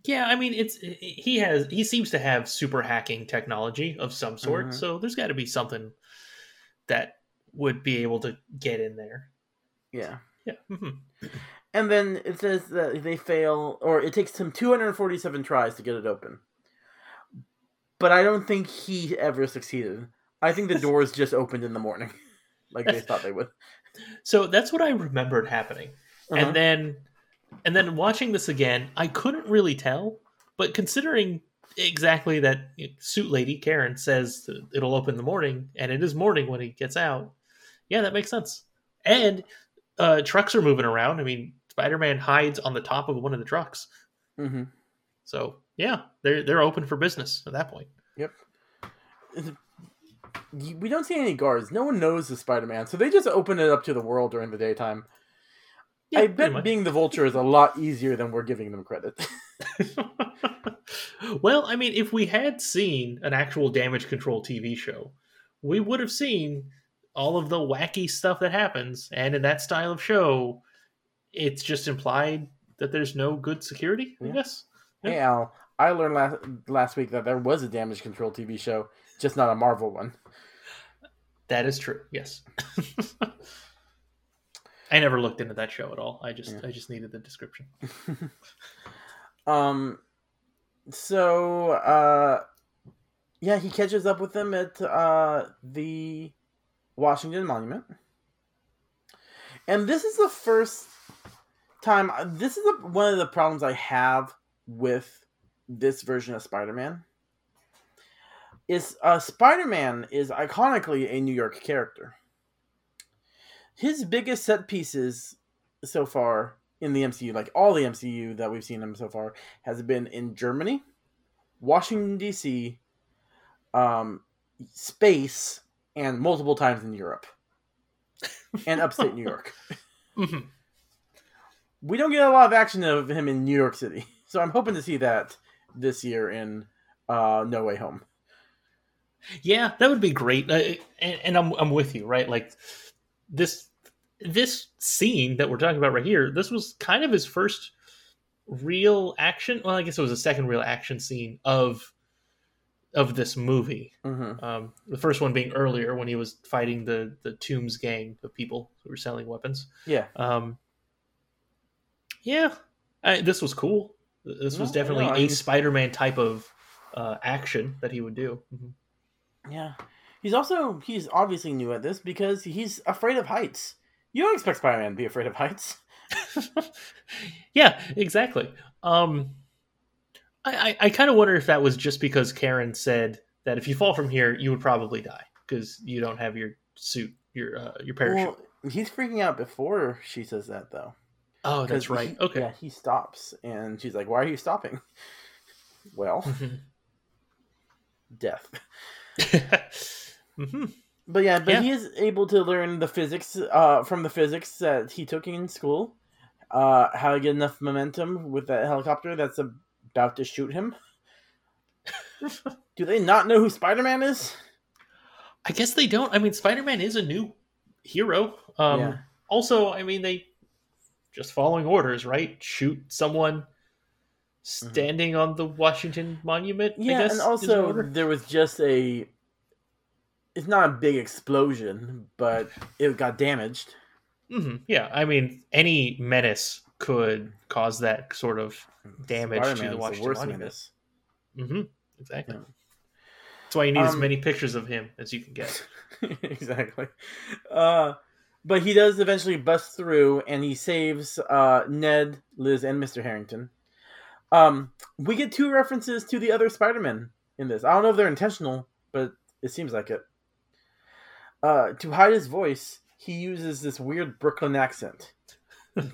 Speaker 1: Yeah, I mean it's he has he seems to have super hacking technology of some sort,
Speaker 2: Mhm.
Speaker 1: so there's got to be something that would be able to get in there.
Speaker 2: Yeah.
Speaker 1: Yeah. hmm
Speaker 2: And then it says that they fail, or it takes him 247 tries to get it open. But I don't think he ever succeeded. I think the <laughs> doors just opened in the morning, like they thought they would.
Speaker 1: So that's what I remembered happening.
Speaker 2: Uh-huh.
Speaker 1: And then and then watching this again, I couldn't really tell, but considering exactly that suit lady Karen says it'll open in the morning and it is morning when he gets out. Yeah, that makes sense. And uh trucks are moving around. I mean, Spider-Man hides on the top of one of the trucks.
Speaker 2: hmm
Speaker 1: So, yeah, they're they're open for business at that point.
Speaker 2: Yep. We don't see any guards. No one knows the Spider-Man, so they just open it up to the world during the daytime.
Speaker 1: Yeah,
Speaker 2: I bet
Speaker 1: much.
Speaker 2: being the Vulture is a lot easier than we're giving them credit. <laughs>
Speaker 1: well, I mean, if we had seen an actual damage control TV show, we would have seen all of the wacky stuff that happens. And in that style of show, it's just implied that there's no good security, I
Speaker 2: Yeah.
Speaker 1: guess.
Speaker 2: hey Al, I learned last last week that there was a damage control TV show, just not a Marvel one.
Speaker 1: That is true, yes. <laughs> I never looked into that show at all. I just
Speaker 2: Yeah.
Speaker 1: I just needed the description. <laughs>
Speaker 2: Um, so uh, yeah, he catches up with them at uh the Washington Monument, and this is the first time. This is the, one of the problems I have with this version of Spider-Man. Is uh, Spider-Man is iconically a New York character. His biggest set pieces so far in the MCU, like all the MCU that we've seen him so far, has been in Germany, Washington D.C., um, space, and multiple times in Europe <laughs> and upstate New York.
Speaker 1: Mhm.
Speaker 2: We don't get a lot of action of him in New York City, so I'm hoping to see that this year in uh, No Way Home.
Speaker 1: Yeah, that would be great. Uh, and, and I'm I'm with you, right? Like this this scene that we're talking about right here. This was kind of his first real action. Well, I guess it was a second real action scene of of this movie.
Speaker 2: Mm-hmm.
Speaker 1: Um, the first one being earlier when he was fighting the the Toomes gang of people who were selling weapons.
Speaker 2: Yeah,
Speaker 1: Um, yeah, I, this was cool. This was
Speaker 2: No,
Speaker 1: definitely
Speaker 2: no, I
Speaker 1: a
Speaker 2: mean-
Speaker 1: Spider-Man type of uh, action that he would do. Mhm.
Speaker 2: yeah. He's also he's obviously new at this because he's afraid of heights. You don't expect Spider-Man to be afraid of heights. <laughs>
Speaker 1: yeah, exactly. Um, I, I, I kind of wonder if that was just because Karen said that if you fall from here, you would probably die because you don't have your suit, your uh, your parachute.
Speaker 2: Well, he's freaking out before she says that though.
Speaker 1: Oh, that's right.
Speaker 2: he-
Speaker 1: okay.
Speaker 2: Yeah, he stops and she's like, "Why are you stopping?" <laughs> Well,
Speaker 1: Mhm.
Speaker 2: death. <laughs>
Speaker 1: hmm
Speaker 2: But yeah, but
Speaker 1: Yeah.
Speaker 2: he is able to learn the physics uh, from the physics that he took in school. Uh, how to get enough momentum with that helicopter that's about to shoot him. <laughs> Do they not know who Spider Man is?
Speaker 1: I guess they don't. I mean, Spider Man is a new hero. Um,
Speaker 2: Yeah.
Speaker 1: Also, I mean, they just following orders, right? Shoot someone standing on the Washington Monument. I
Speaker 2: Yeah,
Speaker 1: guess,
Speaker 2: and also there was just a. It's not a big explosion, but <laughs> it got damaged.
Speaker 1: Mhm, Yeah, I mean, any menace could cause that sort of damage to
Speaker 2: Spider-Man's
Speaker 1: the
Speaker 2: the
Speaker 1: Washington
Speaker 2: worst
Speaker 1: Monument.
Speaker 2: menace.
Speaker 1: hmm exactly.
Speaker 2: Yeah.
Speaker 1: That's why you need as
Speaker 2: Um,
Speaker 1: many pictures of him as you can get. <laughs>
Speaker 2: exactly. Uh, but he does eventually bust through, and he saves uh, Ned, Liz, and Mister Harrington. Um, we get two references to the other Spider-Man in this. I don't know if they're intentional, but it seems like it. Uh, to hide his voice, he uses this weird Brooklyn accent,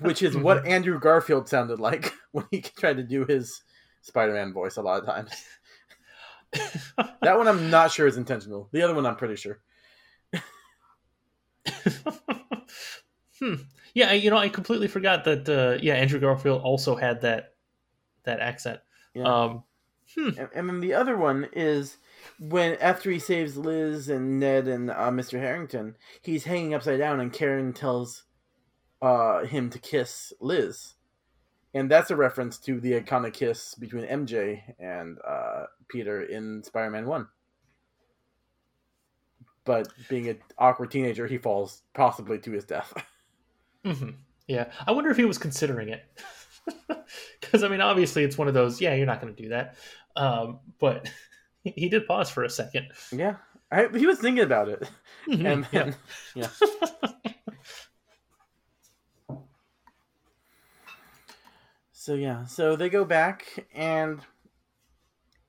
Speaker 2: which is what <laughs> Andrew Garfield sounded like <laughs> when he tried to do his Spider-Man voice a lot of times. <laughs> that one I'm not sure is intentional. The other one I'm pretty sure.
Speaker 1: hmm. Yeah, you know, I completely forgot that. Uh, yeah, Andrew Garfield also had that that accent.
Speaker 2: Yeah.
Speaker 1: Um, hmm.
Speaker 2: And, and then the other one is when after he saves Liz and Ned and uh, Mr. Harrington, he's hanging upside down, and Karen tells uh, him to kiss Liz, and that's a reference to the iconic kiss between MJ and uh, Peter in Spider-Man One. But being an awkward teenager, he falls possibly to his death. <laughs>
Speaker 1: hmm Yeah, I wonder if he was considering it. <laughs> Because I mean, obviously, it's one of those. Yeah, you're not going to do that. Um, but <laughs> he did pause for a second.
Speaker 2: yeah, I, he was thinking about it,
Speaker 1: Mhm,
Speaker 2: and
Speaker 1: yeah.
Speaker 2: yeah. <laughs> So yeah, so they go back and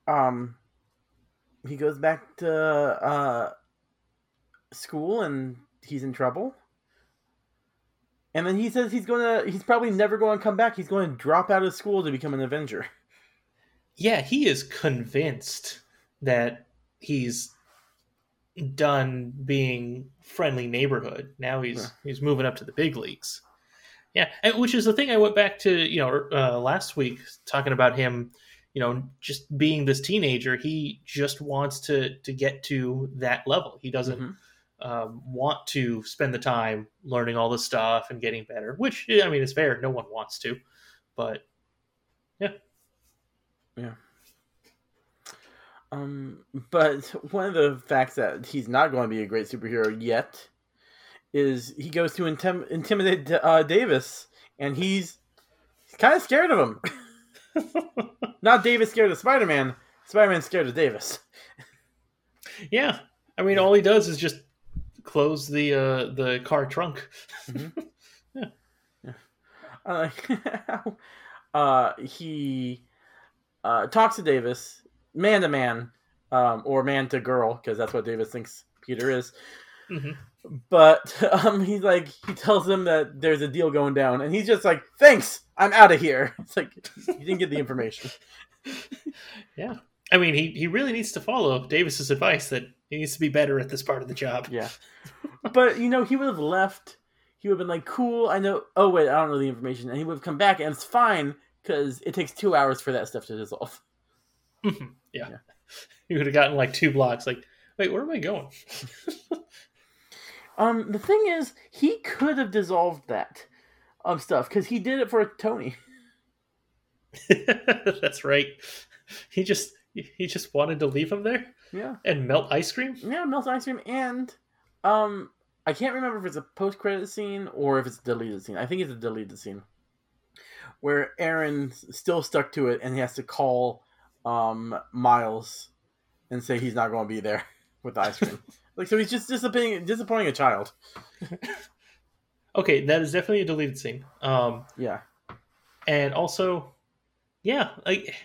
Speaker 2: um he goes back to uh school and he's in trouble. And then he says he's going to he's probably never going to come back. He's going to drop out of school to become an Avenger.
Speaker 1: Yeah, he is convinced that he's done being friendly neighborhood. Now he's
Speaker 2: Yeah.
Speaker 1: he's moving up to the big leagues. Yeah, and which is the thing I went back to, you know, uh, last week talking about him, you know, just being this teenager. He just wants to to get to that level. He doesn't
Speaker 2: Mhm.
Speaker 1: um, want to spend the time learning all the stuff and getting better. Which I mean, it's fair. No one wants to, but
Speaker 2: Um, but one of the facts that he's not going to be a great superhero yet is he goes to intim- intimidate uh, Davis, and he's, he's kind of scared of him. <laughs> not Davis scared of Spider Man. Spider Man scared of Davis.
Speaker 1: Yeah, I mean, all he does is just close the uh, the car trunk. <laughs>
Speaker 2: Uh, <laughs> uh, he uh, talks to Davis, man to man, um, or man to girl, because that's what Davis thinks Peter is.
Speaker 1: Mhm.
Speaker 2: But <laughs> um, he's like, he tells him that there's a deal going down, and he's just like, "Thanks, I'm out of here." <laughs> It's like he didn't get the information. <laughs>
Speaker 1: Yeah, I mean, he he really needs to follow Davis's advice that he needs to be better at this part of the job.
Speaker 2: Yeah, but you know, he would have left. He would have been like, "Cool, I know." Oh wait, I don't know the information, and he would have come back, and it's fine because it takes two hours for that stuff to dissolve.
Speaker 1: Mhm. yeah.
Speaker 2: Yeah. <laughs>
Speaker 1: he would have gotten like two blocks. Like, wait, where am I going? <laughs>
Speaker 2: Um, the thing is, he could have dissolved that um stuff because he did it for Tony. <laughs>
Speaker 1: That's right. He just he just wanted to leave him there
Speaker 2: Yeah,
Speaker 1: and melt ice cream.
Speaker 2: yeah, melt ice cream, and um, I can't remember if it's a post credit scene or if it's a deleted scene. I think it's a deleted scene where Aaron's still stuck to it and he has to call um Miles and say he's not going to be there <laughs> with the ice cream. <laughs> like, so he's just disappointing disappointing a child. <laughs>
Speaker 1: Okay, that is definitely a deleted scene. Um,
Speaker 2: Yeah,
Speaker 1: and also, yeah, like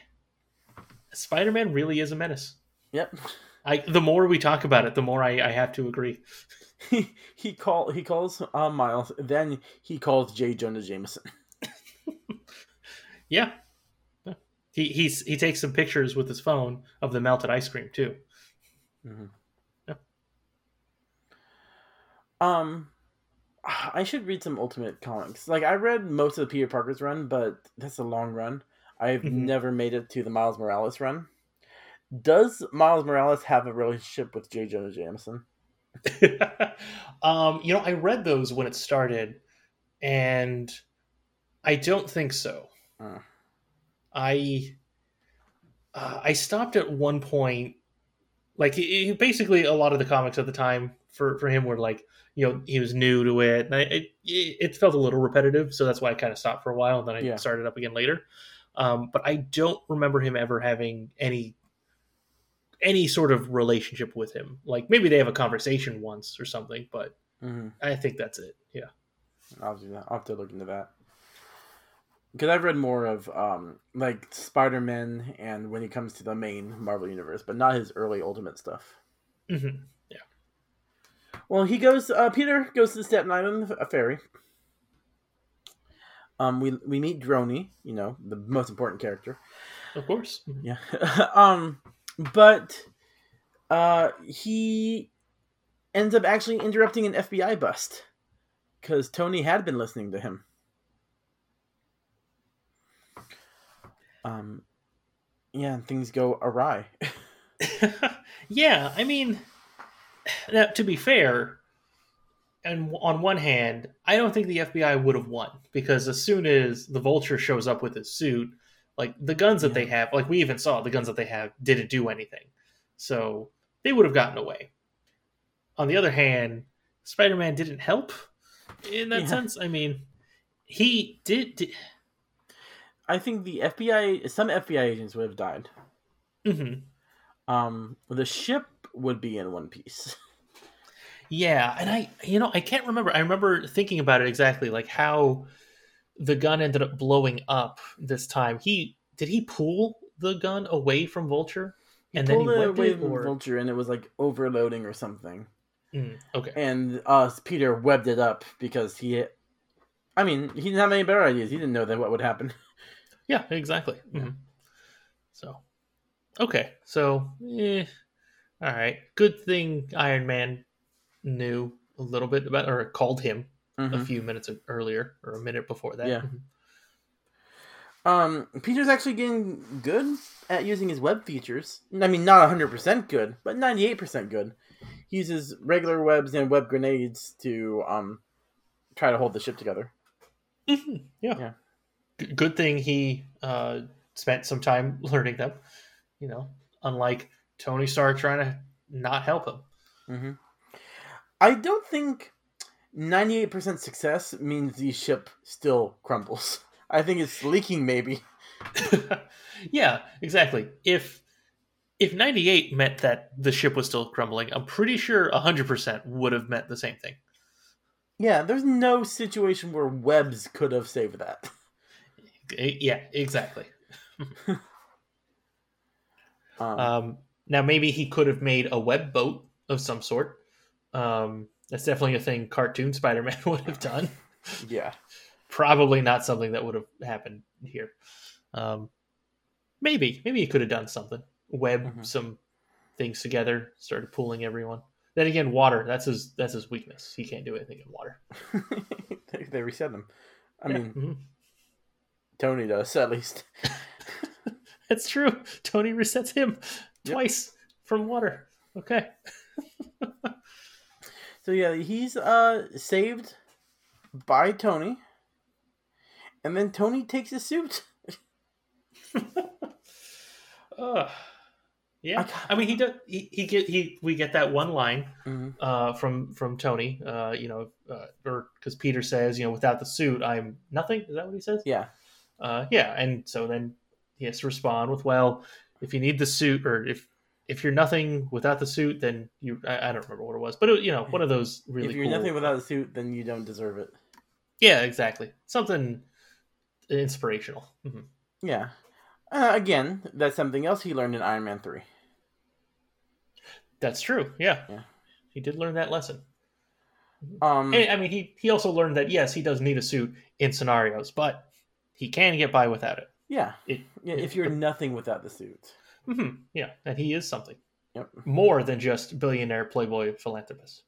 Speaker 1: Spider-Man really is a menace.
Speaker 2: yep.
Speaker 1: I the more we talk about it, the more I, I have to agree.
Speaker 2: he he call he calls uh, Miles, then he calls J. Jonah Jameson. <laughs>
Speaker 1: Yeah. Yeah. He he's he takes some pictures with his phone of the melted ice cream too.
Speaker 2: Um, <sighs> I should read some Ultimate comics. Like I read most of the Peter Parker's run, but that's a long run. I've
Speaker 1: Mhm.
Speaker 2: never made it to the Miles Morales run. Does Miles Morales have a relationship with J. Jonah Jameson? <laughs>
Speaker 1: um, you know, I read those when it started, and I don't think so.
Speaker 2: Uh.
Speaker 1: I uh, I stopped at one point. Like he, he- basically, a lot of the comics at the time for for him were like, you know, he was new to it, and I, it it felt a little repetitive, so that's why I kind of stopped for a while, and then I
Speaker 2: Yeah.
Speaker 1: started up again later. Um, but I don't remember him ever having any any sort of relationship with him. Like maybe they have a conversation once or something, but
Speaker 2: Mm-hmm.
Speaker 1: I think that's it. Yeah.
Speaker 2: I'll. I'll have to look into that. Because I've read more of um like Spider Man and when he comes to the main Marvel universe, but not his early Ultimate stuff.
Speaker 1: hmm Yeah.
Speaker 2: Well, he goes. Uh, Peter goes to the Staten Island uh, ferry. Um, we we meet Droney, you know, the most important character.
Speaker 1: Of course.
Speaker 2: Yeah. <laughs> um, but uh, he ends up actually interrupting an FBI bust because Tony had been listening to him. Um, yeah, and things go awry. <laughs> <laughs>
Speaker 1: yeah, I mean, now, to be fair, and on one hand, I don't think the FBI would have won because as soon as the Vulture shows up with his suit, like the guns that they have, like we even saw the guns that they have didn't do anything, so they would have gotten away. On the other hand, Spider-Man didn't help in that
Speaker 2: Yeah.
Speaker 1: sense. I mean, he did. did
Speaker 2: I think the FBI, some FBI agents would have died.
Speaker 1: mhm.
Speaker 2: Um, the ship would be in one piece.
Speaker 1: Yeah, and I, you know, I can't remember. I remember thinking about it exactly, like how the gun ended up blowing up this time. He did he pull the gun away from Vulture, and then he
Speaker 2: it away
Speaker 1: it,
Speaker 2: from
Speaker 1: or
Speaker 2: Vulture, and it was like overloading or something.
Speaker 1: Mm, okay,
Speaker 2: And uh, Peter webbed it up because he, I mean, he didn't have any better ideas. He didn't know that what would happen. <laughs>
Speaker 1: yeah, exactly. Mhm. So, okay, so, eh, all right. Good thing Iron Man knew a little bit about, or called him a
Speaker 2: Mhm.
Speaker 1: few minutes earlier, or a minute before that.
Speaker 2: Yeah.
Speaker 1: Mhm.
Speaker 2: Um, Peter's actually getting good at using his web features. I mean, not 100% good, but 98% good. He uses regular webs and web grenades to um try to hold the ship together.
Speaker 1: Mhm, Yeah.
Speaker 2: Yeah.
Speaker 1: G- Good thing he uh, spent some time <laughs> learning them. You know, unlike Tony Stark trying to not help him.
Speaker 2: hmm I don't think 98% success means the ship still crumbles. <laughs> I think it's leaking, maybe. <laughs>
Speaker 1: yeah, exactly. If if 98 meant that the ship was still crumbling, I'm pretty sure 100% would have meant the same thing.
Speaker 2: Yeah, there's no situation where webs could have saved that.
Speaker 1: Yeah, exactly. <laughs>
Speaker 2: Um,
Speaker 1: Um, now maybe he could have made a web boat of some sort. Um, that's definitely a thing cartoon Spider-Man <laughs> would have done.
Speaker 2: yeah.
Speaker 1: probably not something that would have happened here. Um, maybe, maybe he could have done something, web
Speaker 2: Mhm.
Speaker 1: some things together, started pulling everyone. Then again, water that's his that's his weakness. He can't do anything in water. <laughs>
Speaker 2: they, they reset them. I
Speaker 1: Yeah,
Speaker 2: mean,
Speaker 1: mhm.
Speaker 2: Tony does, at least. <laughs> <laughs>
Speaker 1: that's true. Tony resets him
Speaker 2: Yep.
Speaker 1: twice from water. Okay, <laughs>
Speaker 2: So yeah, he's uh saved by Tony, and then Tony takes his suit.
Speaker 1: uh, yeah.
Speaker 2: I
Speaker 1: I mean, he does. He, he get he. We get that one line
Speaker 2: Mhm.
Speaker 1: uh, from from Tony. Uh, you know, uh, or because Peter says, you know, without the suit, I'm nothing. Is that what he says?
Speaker 2: Yeah,
Speaker 1: Uh, yeah, and so then he has to respond with, "Well, if you need the suit, or if if you're nothing without the suit, then you." I, I don't remember what it was, but it, you know, one of those really.
Speaker 2: if you're
Speaker 1: cool-
Speaker 2: nothing without a suit, then you don't deserve it.
Speaker 1: Yeah, exactly. Something inspirational. Mhm.
Speaker 2: Yeah. Uh, again, that's something else he learned in Iron Man three.
Speaker 1: That's true. Yeah.
Speaker 2: Yeah.
Speaker 1: he did learn that lesson.
Speaker 2: Um,
Speaker 1: And, I mean, he he also learned that yes, he does need a suit in scenarios, but he can get by without it.
Speaker 2: yeah,
Speaker 1: It,
Speaker 2: yeah. If you're nothing without the suit,
Speaker 1: Mhm, yeah, and he is something
Speaker 2: yep,
Speaker 1: more than just billionaire playboy philanthropist.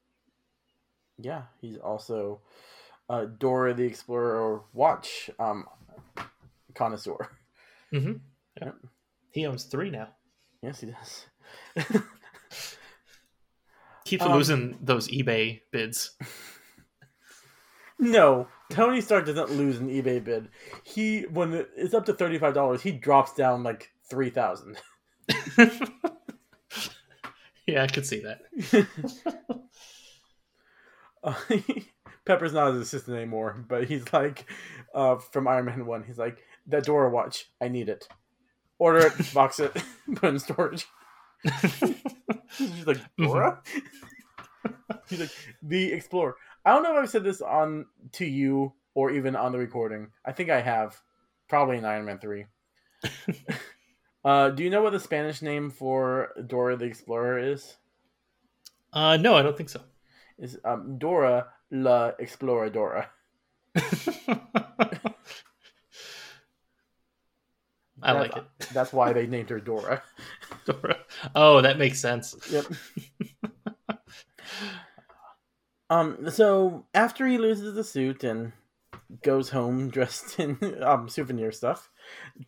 Speaker 2: yeah, he's also uh, Dora the Explorer watch um, connoisseur.
Speaker 1: Mm-hmm. Yeah.
Speaker 2: Yep.
Speaker 1: He owns three now.
Speaker 2: Yes, he does. <laughs>
Speaker 1: Keeps
Speaker 2: Um,
Speaker 1: losing those eBay bids. <laughs>
Speaker 2: No, Tony Stark doesn't lose an eBay bid. He when it's up to thirty five dollars, he drops down like three thousand. <laughs>
Speaker 1: yeah, I could see that. <laughs>
Speaker 2: Uh, <laughs> Pepper's not his assistant anymore, but he's like uh, from Iron Man One. He's like that Dora watch. I need it. Order it, box it, put it in storage. He's like Dora. he's like the Explorer. I don't know if I've said this on to you or even on the recording. I think I have, probably in Iron Man Three. <laughs> uh, do you know what the Spanish name for Dora the Explorer is?
Speaker 1: Uh, no, I don't think so.
Speaker 2: Is um, Dora la Exploradora. <laughs>
Speaker 1: I
Speaker 2: That's-
Speaker 1: like it.
Speaker 2: That's why they named her Dora. <laughs>
Speaker 1: Dora. Oh, that makes sense.
Speaker 2: Yep. Um. So after he loses the suit and goes home <laughs> dressed in um souvenir stuff,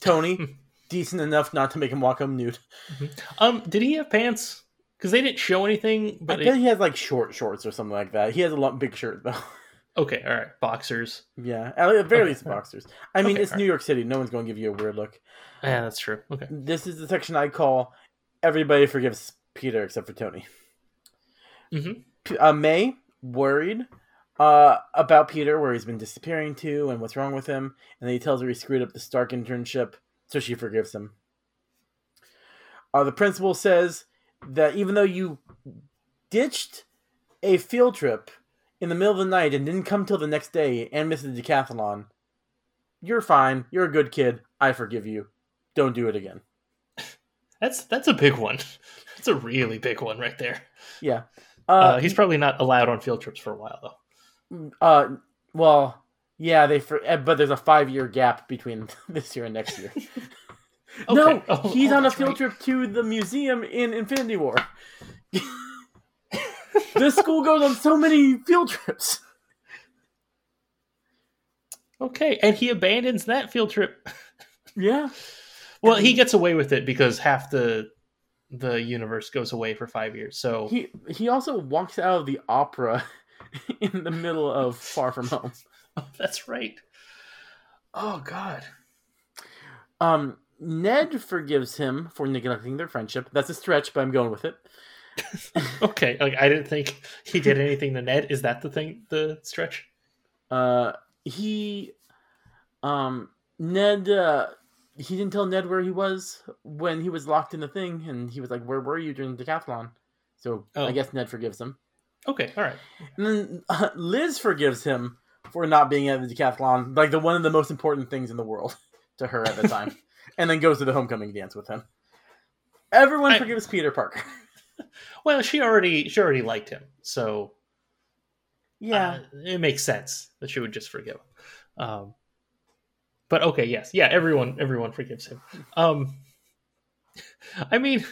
Speaker 2: Tony, <laughs> decent enough not to make him walk home nude.
Speaker 1: Um, did he have pants? Because they didn't show anything.
Speaker 2: I
Speaker 1: But
Speaker 2: bet
Speaker 1: it,
Speaker 2: he has like short shorts or something like that. He has a lot big shirt though.
Speaker 1: okay, all right, boxers.
Speaker 2: yeah, at the very
Speaker 1: Okay,
Speaker 2: least boxers. I mean,
Speaker 1: Okay,
Speaker 2: it's New
Speaker 1: alright.
Speaker 2: York City. No one's going to give you a weird look.
Speaker 1: Yeah, that's true. Okay.
Speaker 2: This is the section I call everybody forgives Peter except for Tony.
Speaker 1: Mhm.
Speaker 2: Uh, May worried uh, about Peter, where he's been disappearing to, and what's wrong with him, and then he tells her he screwed up the Stark internship, so she forgives him. Uh, the principal says that even though you ditched a field trip in the middle of the night and didn't come till the next day and missed the decathlon, you're fine. You're a good kid. I forgive you. Don't do it again. <laughs>
Speaker 1: That's that's a big one. <laughs> That's a really big one right there.
Speaker 2: Yeah.
Speaker 1: Uh,
Speaker 2: Uh,
Speaker 1: he's probably not allowed on field trips for a while though.
Speaker 2: uh, well, yeah, they for, eh, but there's a five year gap between <laughs> this year and next year. <laughs> No,
Speaker 1: Oh,
Speaker 2: he's
Speaker 1: oh,
Speaker 2: on a field
Speaker 1: right.
Speaker 2: trip to the museum in Infinity War. <laughs> this school goes on so many field trips.
Speaker 1: Okay, and he abandons that field trip.
Speaker 2: Yeah.
Speaker 1: Well, he gets away with it because half the the universe goes away for five years. So
Speaker 2: He he also walks out of the opera <laughs> in the middle of Far From Home. <laughs>
Speaker 1: that's right. Oh God.
Speaker 2: Um, Ned forgives him for neglecting their friendship. That's a stretch, but I'm going with it. <laughs>
Speaker 1: Okay, like, I didn't think he did anything to Ned. Is that the thing? The stretch?
Speaker 2: Uh, he, um, Ned, uh, he didn't tell Ned where he was when he was locked in the thing, and he was like, "Where were you during the decathlon?" So
Speaker 1: Oh.
Speaker 2: I guess Ned forgives him.
Speaker 1: Okay, all right.
Speaker 2: And then uh, <laughs> Liz forgives him for not being at the decathlon, like the one of the most important things in the world <laughs> to her at the <laughs> time, and then goes to the homecoming dance with him. Everyone
Speaker 1: I-
Speaker 2: forgives Peter Parker.
Speaker 1: Well, she already she already liked him, so
Speaker 2: Yeah.
Speaker 1: uh, it makes sense that she would just forgive him. Um, but okay, yes, yeah, everyone everyone forgives him. Um, <laughs> I mean,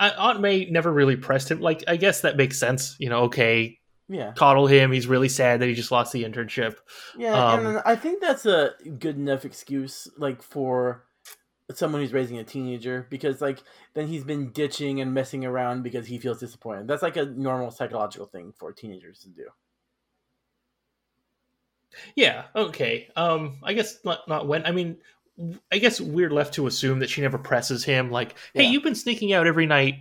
Speaker 1: Aunt May never really pressed him. Like, I guess that makes sense. You know, okay,
Speaker 2: yeah.
Speaker 1: coddle him. He's really sad that he just lost the internship.
Speaker 2: Yeah,
Speaker 1: Um,
Speaker 2: and I think that's a good enough excuse, like for someone who's raising a teenager, because like then he's been ditching and messing around because he feels disappointed. That's like a normal psychological thing for teenagers to do.
Speaker 1: Yeah, okay. Um, I guess not not when. I mean, I guess we're left to assume that she never presses him. Like, hey,
Speaker 2: Yeah.
Speaker 1: you've been sneaking out every night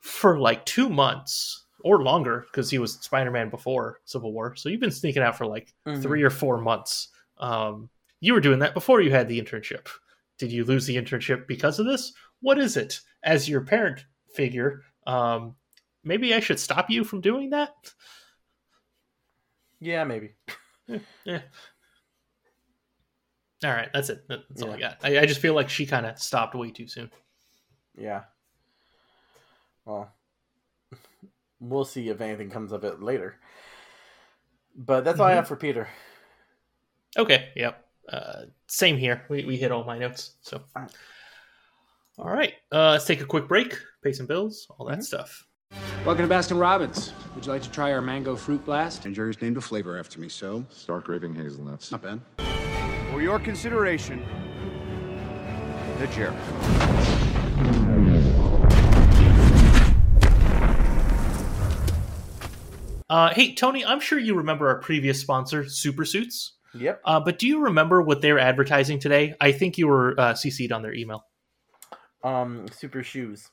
Speaker 1: for like two months or longer because he was Spider Man before Civil War. So you've been sneaking out for like
Speaker 2: Mhm.
Speaker 1: three or four months. Um, you were doing that before you had the internship. Did you lose the internship because of this? What is it? As your parent figure, um, maybe I should stop you from doing that.
Speaker 2: Yeah, maybe. <laughs> <laughs>
Speaker 1: Yeah. All right, that's it. That- That's all I got. I, I just feel like she kind of stopped way too soon.
Speaker 2: Yeah. Well, <laughs> we'll see if anything comes of it later. But that's all I
Speaker 1: Mhm.
Speaker 2: have for Peter.
Speaker 1: Okay. Yep. Uh, same here. We, we hit all my notes. So,
Speaker 2: Alright.
Speaker 1: Uh, let's take a quick break, pay some bills, all that
Speaker 2: Mhm.
Speaker 1: stuff.
Speaker 6: Welcome to Baskin Robbins. Would you like to try our mango fruit blast?
Speaker 5: And Jerry's named a flavor after me, so
Speaker 3: Stark raving hazelnuts.
Speaker 5: not bad.
Speaker 9: For your consideration, the Jerry.
Speaker 1: Uh, hey, Tony, I'm sure you remember our previous sponsor, Super Suits.
Speaker 2: Yep.
Speaker 1: Uh, but do you remember what they're advertising today? I think you were uh, CC'd on their email.
Speaker 2: Um, super shoes.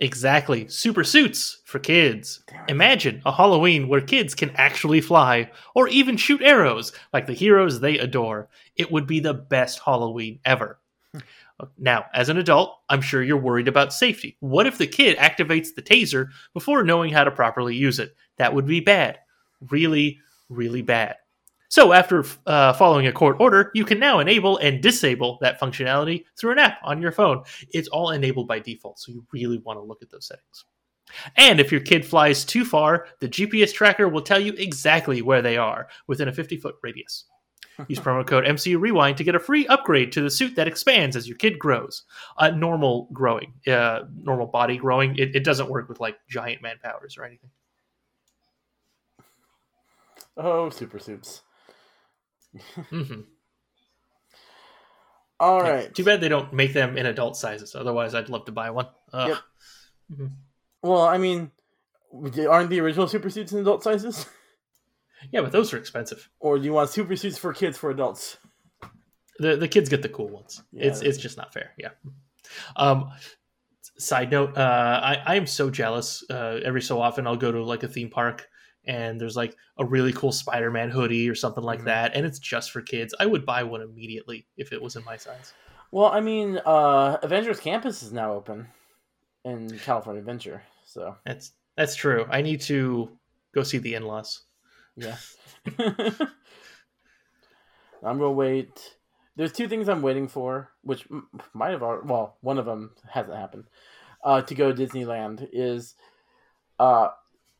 Speaker 1: Exactly. Super suits for kids. Imagine a Halloween where kids can actually fly or even shoot arrows like the heroes they adore. It would be the best Halloween ever. Hmm. Uh, now, as an adult, I'm sure you're worried about safety. What if the kid activates the taser before knowing how to properly use it? That would be bad. Really, really bad. So, after uh, following a court order, you can now enable and disable that functionality through an app on your phone. It's all enabled by default, so you really want to look at those settings. And if your kid flies too far, the GPS tracker will tell you exactly where they are within a 50 foot radius. <laughs> Use promo code MCU Rewind to get a free upgrade to the suit that expands as your kid grows. Uh, normal growing, uh, normal body growing. It, it doesn't work with like giant man powers or anything.
Speaker 2: Oh, super suits.
Speaker 1: Hmm
Speaker 2: All right.
Speaker 1: Too bad they don't make them in adult sizes. Otherwise, I'd love to buy one. Ugh.
Speaker 2: Yep.
Speaker 1: Mhm.
Speaker 2: Well, I mean, aren't the original super suits in adult sizes?
Speaker 1: Yeah, but those are expensive.
Speaker 2: Or do you want super suits for kids for adults?
Speaker 1: The the kids get the cool ones. it's it's just not fair. Yeah. Um. Side note: uh, I I am so jealous. Uh, every so often, I'll go to like a theme park, and there's like a really cool Spider-Man hoodie or something like
Speaker 2: Mhm.
Speaker 1: that, and it's just for kids. I would buy one immediately if it was in my size.
Speaker 2: Well, I mean, uh, Avengers Campus is now open in California Adventure, so
Speaker 1: That's that's true. I need to go see the in-laws.
Speaker 2: yeah. <laughs> I'm gonna wait. There's two things I'm waiting for, which might have already, well, one of them hasn't happened. Uh, to go to Disneyland is uh,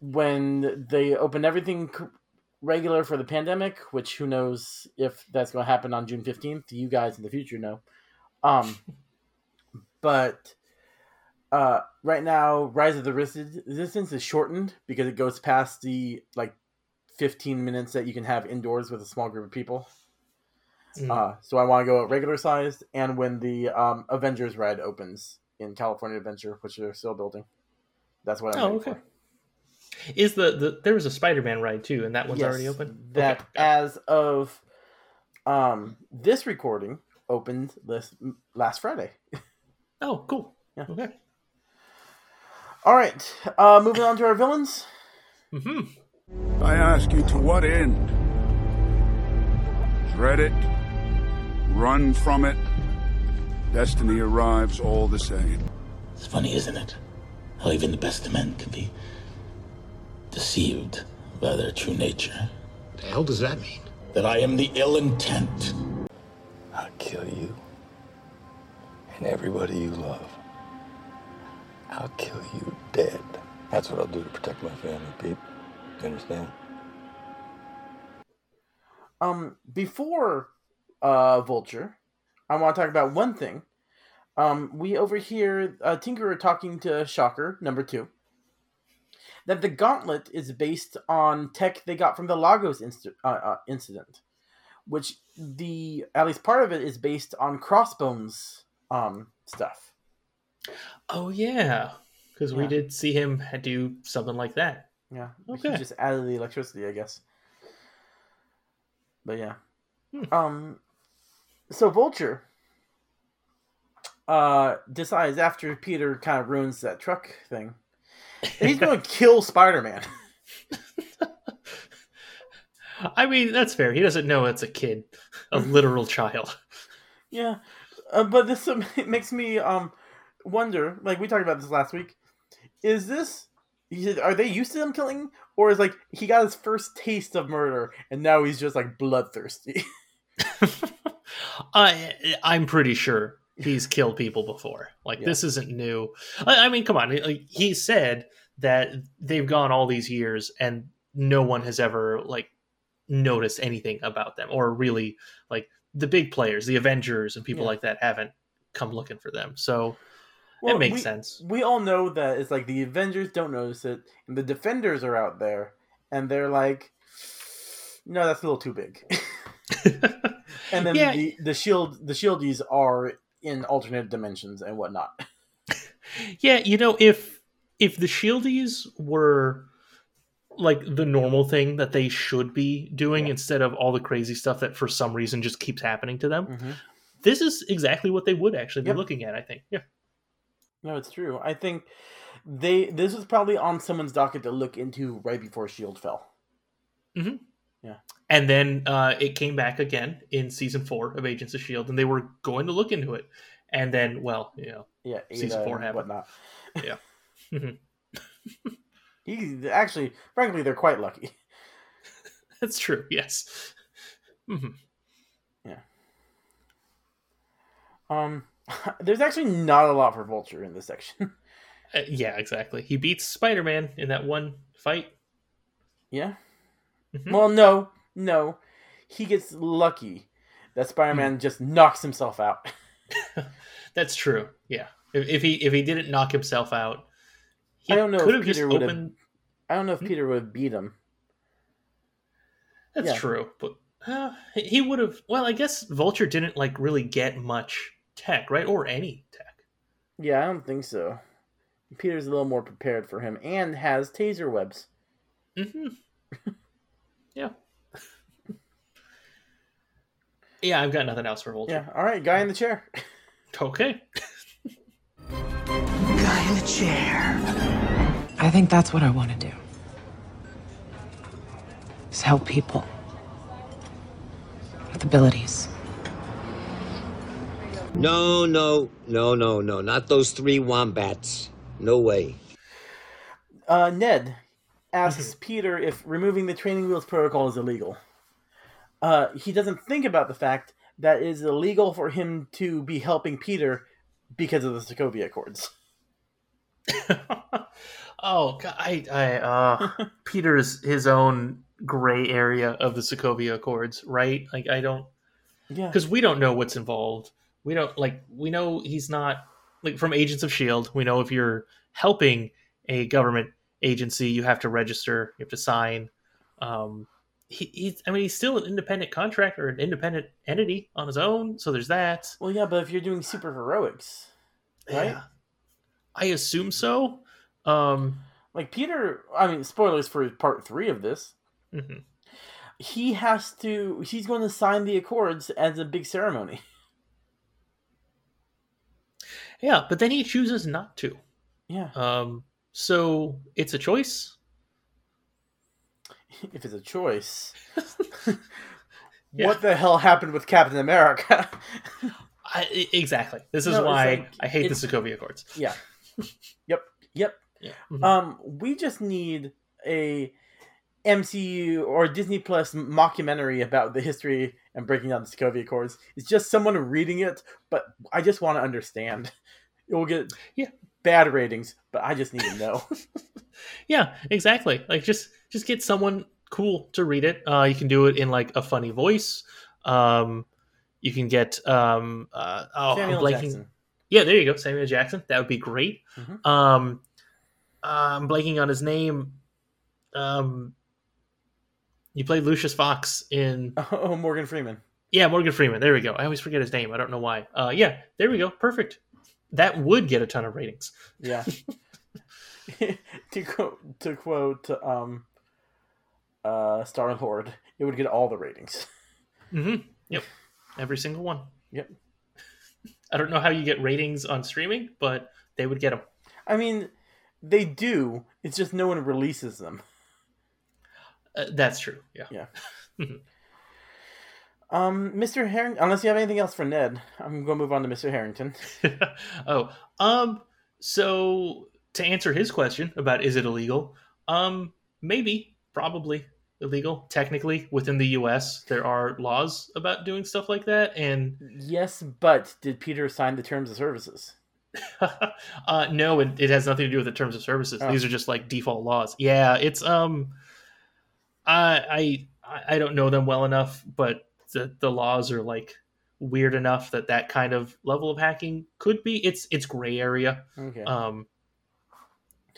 Speaker 2: when they open everything regular for the pandemic, which who knows if that's going to happen on June 15th. You guys in the future know. Um, <laughs> but uh, right now, Rise of the Resistance is shortened because it goes past the like 15 minutes that you can have indoors with a small group of people.
Speaker 1: Mm.
Speaker 2: Uh, so I want to go at regular sized, and when the um, Avengers ride opens in California Adventure, which they're still building, that's what I'm
Speaker 1: Oh, okay. Is the, the there was a Spider-Man ride too, and that one's
Speaker 2: Yes,
Speaker 1: already open.
Speaker 2: That
Speaker 1: Okay,
Speaker 2: as of um, this recording opened this last Friday.
Speaker 1: oh, cool.
Speaker 2: Yeah.
Speaker 1: Okay.
Speaker 2: All right, uh, moving on to our villains.
Speaker 1: Mm-hmm.
Speaker 9: I ask you to what end? Dread it? Run from it? Destiny arrives all the same.
Speaker 10: It's funny, isn't it? How even the best of men can be deceived by their true nature.
Speaker 11: The hell does that mean?
Speaker 10: That I am the ill intent.
Speaker 11: I'll kill you and everybody you love. I'll kill you dead. That's what I'll do to protect my family, Pete. You understand?
Speaker 2: Um, before uh, Vulture, I want to talk about one thing. Um, we overhear uh, Tinkerer talking to Shocker, number two, that the gauntlet is based on tech they got from the Lagos inst- uh, uh, incident, which the at least part of it is based on Crossbones um, stuff.
Speaker 1: Oh yeah, because we did see him do something like that.
Speaker 2: Yeah,
Speaker 1: Okay.
Speaker 2: he just added the electricity, I guess. But yeah,
Speaker 1: Hmm.
Speaker 2: um, so Vulture uh decides after Peter kind of ruins that truck thing, he's going to kill Spider Man. <laughs>
Speaker 1: I mean, that's fair. He doesn't know it's a kid, a literal child.
Speaker 2: yeah, uh, but this um, <laughs> makes me um wonder. Like we talked about this last week, is this? Are they used to him killing, or is like he got his first taste of murder and now he's just like bloodthirsty? <laughs>
Speaker 1: I I'm pretty sure he's killed people before. Like
Speaker 2: Yeah.
Speaker 1: this isn't new. I, I mean, come on. Like, he said that they've gone all these years and no one has ever like noticed anything about them, or really like the big players, the Avengers and people
Speaker 2: Yeah.
Speaker 1: like that haven't come looking for them. So
Speaker 2: Well,
Speaker 1: it makes
Speaker 2: we-
Speaker 1: sense.
Speaker 2: We all know that it's like the Avengers don't notice it, and the Defenders are out there, and they're like, "No, that's a little too big." <laughs> <laughs> and then
Speaker 1: Yeah.
Speaker 2: the the shield the shieldies are in alternate dimensions and whatnot. <laughs>
Speaker 1: Yeah, you know, if if the shieldies were like the normal thing that they should be doing instead of all the crazy stuff that for some reason just keeps happening to them,
Speaker 2: Mhm.
Speaker 1: this is exactly what they would actually be
Speaker 2: Yep.
Speaker 1: looking at, I think. Yeah.
Speaker 2: No, it's true. I think they this was probably on someone's docket to look into right before Shield fell.
Speaker 1: Mhm. And then uh, it came back again in season four of Agents of Shield, and they were going to look into it. And then, well, you know,
Speaker 2: Yeah,
Speaker 1: season four happened.
Speaker 2: whatnot.
Speaker 1: Yeah. <laughs> Mhm.
Speaker 2: He actually, frankly, they're quite lucky. <laughs>
Speaker 1: That's true. Yes. hmm Yeah.
Speaker 2: Um, <laughs> there's actually not a lot for Vulture in this section.
Speaker 1: Uh, yeah, exactly. He beats Spider Man in that one fight.
Speaker 2: yeah.
Speaker 1: Mhm.
Speaker 2: Well, no, no. he gets lucky that Spider-Man just knocks himself out. <laughs>
Speaker 1: That's true. Yeah. If, if he if he didn't knock himself out, he
Speaker 2: I don't know
Speaker 1: could
Speaker 2: if
Speaker 1: have just
Speaker 2: Peter would
Speaker 1: opened.
Speaker 2: I don't know if Peter would have beat him.
Speaker 1: That's
Speaker 2: yeah.
Speaker 1: true, but uh, he would have. Well, I guess Vulture didn't like really get much tech, right, or any tech.
Speaker 2: Yeah, I don't think so. Peter's a little more prepared for him and has taser webs.
Speaker 1: hmm <laughs> yeah. Yeah, I've got nothing else for Vulture.
Speaker 2: Yeah. All right, guy in the chair.
Speaker 1: Okay.
Speaker 7: Guy in the chair. I think that's what I want to do. Is help people with abilities.
Speaker 12: No, no, no, no, no. Not those three wombats. No way.
Speaker 2: Uh, Ned asks Peter if removing the training wheels protocol is illegal. Uh, he doesn't think about the fact that it is illegal for him to be helping Peter because of the Sokovia Accords. <laughs>
Speaker 1: Oh, God, I, I, uh, <laughs> Peter's his own gray area of the Sokovia Accords, right? Like, I don't,
Speaker 2: Yeah.
Speaker 1: because we don't know what's involved. We don't like. We know he's not like from Agents of Shield. We know if you're helping a government agency, you have to register, you have to sign. Um, he, he's, I mean, he's still an independent contractor, an independent entity on his own. So there's that.
Speaker 2: Well, yeah, but if you're doing super heroics, right?
Speaker 1: Yeah. I assume so. Um,
Speaker 2: Like Peter, I mean, spoilers for part three of this.
Speaker 1: mhm.
Speaker 2: He has to. He's going to sign the accords as a big ceremony.
Speaker 1: Yeah, but then he chooses not to.
Speaker 2: Yeah.
Speaker 1: Um, so it's a choice. <laughs>
Speaker 2: if it's a choice. <laughs>
Speaker 1: Yeah.
Speaker 2: What the hell happened with Captain America? <laughs>
Speaker 1: I, exactly. This is
Speaker 2: No,
Speaker 1: why
Speaker 2: like-
Speaker 1: I hate the Sokovia Accords.
Speaker 2: yeah. Yep. Yep.
Speaker 1: Yeah. Mhm.
Speaker 2: Um, we just need a MCU or Disney Plus mockumentary about the history and breaking down the Sokovia Accords. It's just someone reading it, but I just want to understand. It will get
Speaker 1: Yeah.
Speaker 2: Bad ratings, but I just need to know. <laughs>
Speaker 1: Yeah, exactly. Like just just get someone cool to read it. Uh, you can do it in like a funny voice. Um, you can get um, uh, oh, I'm
Speaker 2: Samuel
Speaker 1: blanking.
Speaker 2: Jackson.
Speaker 1: Yeah, there you go, Samuel Jackson. That would be great.
Speaker 2: Mhm.
Speaker 1: Um, I'm blanking on his name. Um, you played Lucius Fox in <laughs>
Speaker 2: Oh, Morgan Freeman.
Speaker 1: Yeah, Morgan Freeman. There we go. I always forget his name. I don't know why. Uh, yeah, there we go. Perfect. That would get a ton of ratings.
Speaker 2: Yeah. <laughs> <laughs> to quote to quote um uh Star Lord, it would get all the ratings.
Speaker 1: Mm-hmm. Yep. Every single one.
Speaker 2: Yep. <laughs>
Speaker 1: I don't know how you get ratings on streaming, but they would get them.
Speaker 2: I mean, they do. It's just no one releases them.
Speaker 1: Uh, that's true. Yeah.
Speaker 2: Yeah. Um, Mr. Harrington, unless you have anything else for Ned, I'm going to move on to Mr. Harrington. <laughs>
Speaker 1: oh, um, so to answer his question about is it illegal? Um, maybe, probably illegal. Technically, within the U.S., there are laws about doing stuff like that, and
Speaker 2: Yes, but did Peter sign the terms of services? <laughs>
Speaker 1: uh, no, it, it has nothing to do with the terms of services.
Speaker 2: Oh.
Speaker 1: These are just like default laws. Yeah, it's um, I I I don't know them well enough, but the the laws are like weird enough that that kind of level of hacking could be. It's it's gray area.
Speaker 2: Okay.
Speaker 1: Um,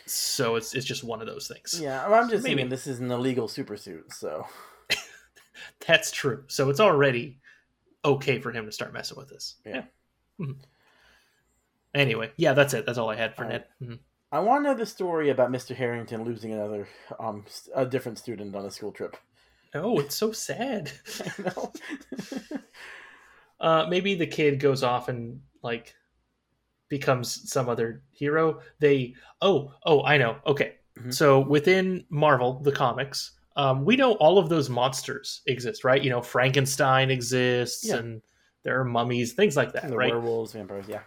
Speaker 1: so it's it's just one of those things.
Speaker 2: yeah, I'm just
Speaker 1: maybe.
Speaker 2: this is an illegal supersuit, so <laughs>
Speaker 1: That's true. So it's already okay for him to start messing with this.
Speaker 2: Yeah.
Speaker 1: Mhm. Anyway, yeah, that's it. That's all I had for
Speaker 2: All
Speaker 1: Ned. Mhm.
Speaker 2: I want to know the story about Mr. Harrington losing another, um, a different student on a school trip.
Speaker 1: Oh, it's so sad. <laughs>
Speaker 2: I know. <laughs>
Speaker 1: uh, maybe the kid goes off and like becomes some other hero. They oh oh I know. Okay,
Speaker 2: Mhm.
Speaker 1: so within Marvel, the comics, um, we know all of those monsters exist, right? You know, Frankenstein exists,
Speaker 2: Yeah.
Speaker 1: and there are mummies, things like that, right?
Speaker 2: werewolves, vampires, yeah.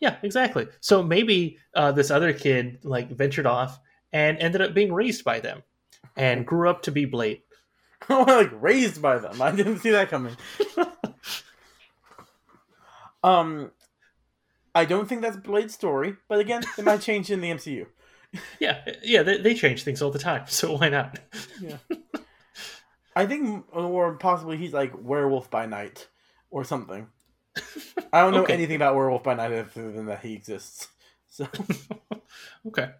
Speaker 1: Yeah, exactly. So maybe uh, this other kid like ventured off and ended up being raised by them and <laughs> grew up to be Blade. <laughs>
Speaker 2: like raised by them. I didn't see that coming. <laughs> um, I don't think that's Blade's story, but again, it might change in the MCU. <laughs>
Speaker 1: Yeah, yeah, they, they change things all the time, so why not?
Speaker 2: Yeah. I think, or possibly he's like werewolf by night or something. I don't know
Speaker 1: Okay.
Speaker 2: anything about werewolf by night other than that he exists. So
Speaker 1: Okay.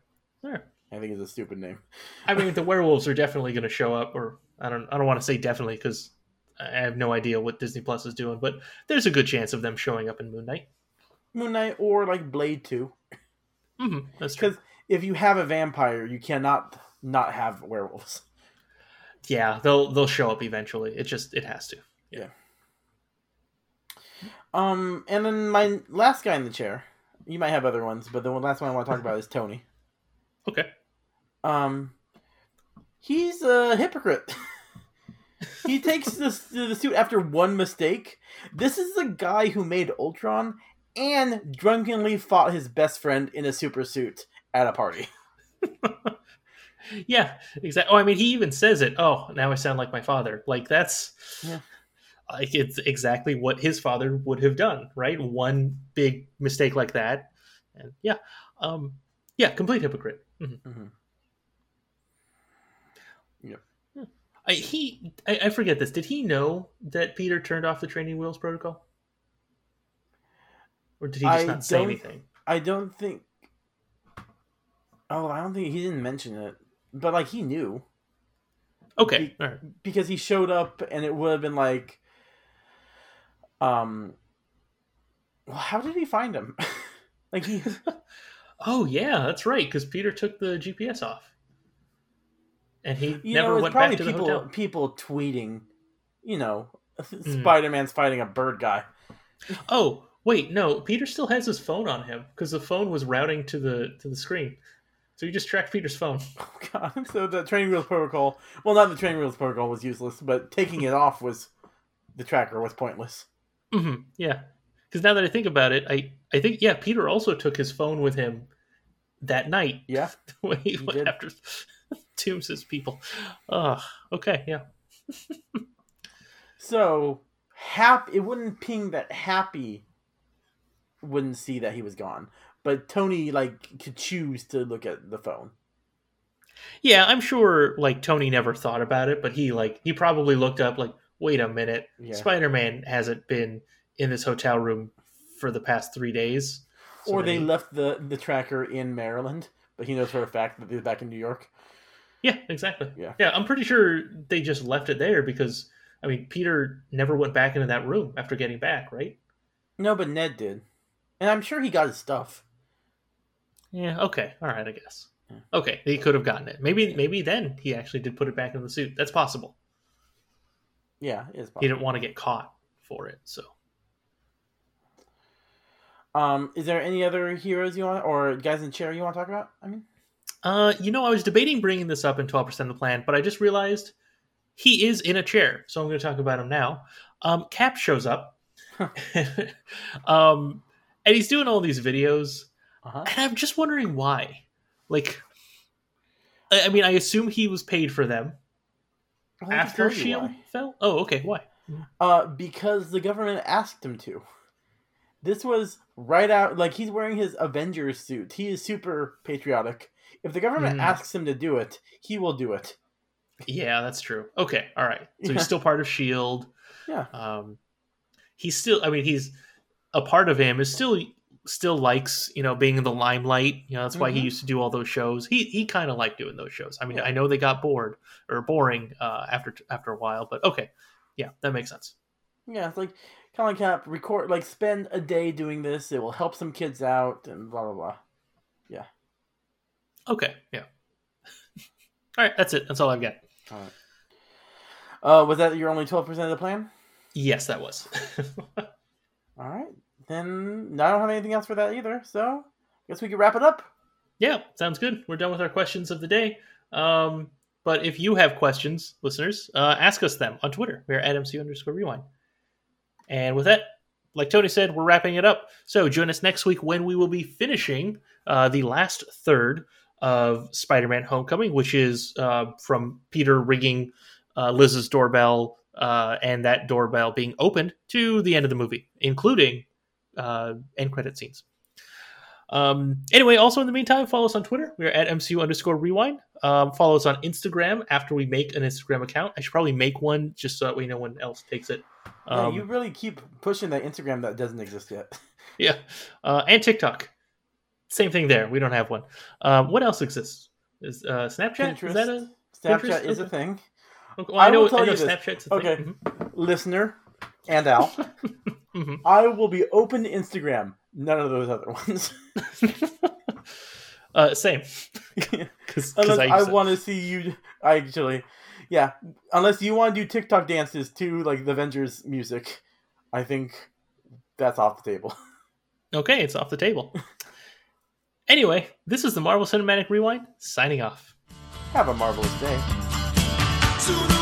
Speaker 1: Alright.
Speaker 2: I think it's a stupid name.
Speaker 1: I mean, the werewolves are definitely going to show up, or I don't. I don't want to say definitely because I have no idea what Disney Plus is doing, but there's a good chance of them showing up in Moon Knight.
Speaker 2: Moon Knight or like Blade Two.
Speaker 1: hmm that's true.
Speaker 2: Because if you have a vampire, you cannot not have werewolves.
Speaker 1: Yeah, they'll they'll show up eventually. It just it has to.
Speaker 2: Yeah. Um, and then my last guy in the chair. You might have other ones, but the one last one I want to talk about is Tony.
Speaker 1: Okay.
Speaker 2: Um, he's a hypocrite. <laughs> he takes the the suit after one mistake. This is the guy who made Ultron and drunkenly fought his best friend in a super suit at a party. <laughs>
Speaker 1: Yeah, exactly. Oh, I mean, he even says it. Oh, now I sound like my father. Like that's
Speaker 2: Yeah.
Speaker 1: like it's exactly what his father would have done, right? One big mistake like that, and yeah, um, yeah, complete hypocrite. Mhm.
Speaker 2: Yep.
Speaker 1: I, he, I, I forget this. Did he know that Peter turned off the training wheels protocol, or did he just
Speaker 2: I
Speaker 1: not say anything?
Speaker 2: I don't think. Oh, I don't think he didn't mention it, but like he knew
Speaker 1: Okay, all right.
Speaker 2: because he showed up, and it would have been like, um, well, how did he find him? <laughs> like he, <laughs>
Speaker 1: Oh yeah, that's right. Because Peter took the GPS off, and he
Speaker 2: you
Speaker 1: never
Speaker 2: know,
Speaker 1: went
Speaker 2: probably
Speaker 1: back to the
Speaker 2: people
Speaker 1: hotel.
Speaker 2: people tweeting, you know, <laughs>
Speaker 1: Hmm.
Speaker 2: Spider Man's fighting a bird guy.
Speaker 1: Oh wait, no, Peter still has his phone on him because the phone was routing to the to the screen, so you just tracked Peter's phone. <laughs>
Speaker 2: Oh God, <laughs> so the training wheels protocol. Well, not the training wheels protocol was useless, but taking it off was the tracker was pointless.
Speaker 1: hmm yeah, because now that I think about it, I I think yeah, Peter also took his phone with him that night.
Speaker 2: Yeah,
Speaker 1: when he,
Speaker 2: he
Speaker 1: went
Speaker 2: did.
Speaker 1: after Toomes' people. Oh, okay, yeah.
Speaker 2: So Hap, it wouldn't ping that Happy wouldn't see that he was gone, but Tony like could choose to look at the phone.
Speaker 1: Yeah, I'm sure like Tony never thought about it, but he like he probably looked up like, wait a minute,
Speaker 2: Yeah.
Speaker 1: Spider-Man hasn't been in this hotel room for the past three days. So
Speaker 2: or they
Speaker 1: maybe-
Speaker 2: left the the tracker in Maryland, but he knows for a fact that they're back in New York.
Speaker 1: Yeah, exactly.
Speaker 2: Yeah.
Speaker 1: Yeah, I'm pretty sure they just left it there because I mean Peter never went back into that room after getting back, right?
Speaker 2: No, but Ned did, and I'm sure he got his stuff.
Speaker 1: Yeah, okay. All right, I guess. Okay, he could have gotten it. Maybe maybe then he actually did put it back in the suit. That's possible.
Speaker 2: Yeah, it is.
Speaker 1: He didn't want to get caught for it, so
Speaker 2: Um, is there any other heroes you want or guys in the chair you want to talk about? I mean,
Speaker 1: Uh, you know, I was debating bringing this up in 12% of the plan, but I just realized he is in a chair, so I'm going to talk about him now. Um, Cap shows up, <laughs> um, and he's doing all these videos,
Speaker 2: uh-huh.
Speaker 1: and I'm just wondering why. Like, I, I mean, I assume he was paid for them after Shield fell. Oh, okay, why?
Speaker 2: Uh, because the government asked him to. This was right out like he's wearing his Avengers suit. He is super patriotic. If the government
Speaker 1: Hmm.
Speaker 2: asks him to do it, he will do it.
Speaker 1: Yeah, that's true. Okay, all right. So
Speaker 2: Yeah.
Speaker 1: he's still part of Shield.
Speaker 2: Yeah.
Speaker 1: Um, he's still. I mean, he's a part of him is still still likes you know being in the limelight. You know that's why he
Speaker 2: Mhm.
Speaker 1: used to do all those shows. He he kind of liked doing those shows. I mean, I know they got bored or boring uh, after after a while, but okay, yeah, that makes sense.
Speaker 2: Yeah, it's like of Cap record like spend a day doing this. It will help some kids out and blah blah blah. Yeah.
Speaker 1: Okay, yeah. <laughs> all right, that's it. That's all I've got.
Speaker 2: All right. Uh, was that your only twelve percent of the plan?
Speaker 1: Yes, that was. <laughs>
Speaker 2: All right, then I don't have anything else for that either. So, I guess we could wrap it up.
Speaker 1: Yeah, sounds good. We're done with our questions of the day. Um, but if you have questions, listeners, uh, ask us them on Twitter. We're at MCU underscore rewind. And with that, like Tony said, we're wrapping it up. So join us next week when we will be finishing uh, the last third of Spider Man Homecoming, which is uh, from Peter rigging uh, Liz's doorbell uh, and that doorbell being opened to the end of the movie, including uh, end credit scenes. Um, anyway, also in the meantime, follow us on Twitter. We are at MCU underscore rewind. Um, follow us on Instagram after we make an Instagram account. I should probably make one just so that way no one else takes it.
Speaker 2: Yeah,
Speaker 1: Um,
Speaker 2: you really keep pushing that Instagram that doesn't exist yet. <laughs>
Speaker 1: yeah. Uh, and TikTok. Same thing there. We don't have one. Um, what else exists? Is uh, Snapchat? Is that a
Speaker 2: Snapchat
Speaker 1: Pinterest?
Speaker 2: is a thing.
Speaker 1: Okay, well, I, know,
Speaker 2: will tell
Speaker 1: I know
Speaker 2: you this.
Speaker 1: Snapchat's a
Speaker 2: okay,
Speaker 1: thing. Mhm.
Speaker 2: listener and Al, <laughs>
Speaker 1: Mm-hmm.
Speaker 2: I will be open to Instagram. None of those other ones. <laughs>
Speaker 1: Uh, same. <laughs> Because
Speaker 2: unless
Speaker 1: I,
Speaker 2: I, want to see you. I actually, yeah. Unless you want to do TikTok dances to like the Avengers music, I think that's off the table.
Speaker 1: Okay, it's off the table. Anyway, this is the Marvel Cinematic Rewind signing off.
Speaker 2: Have a marvelous day.
Speaker 13: To the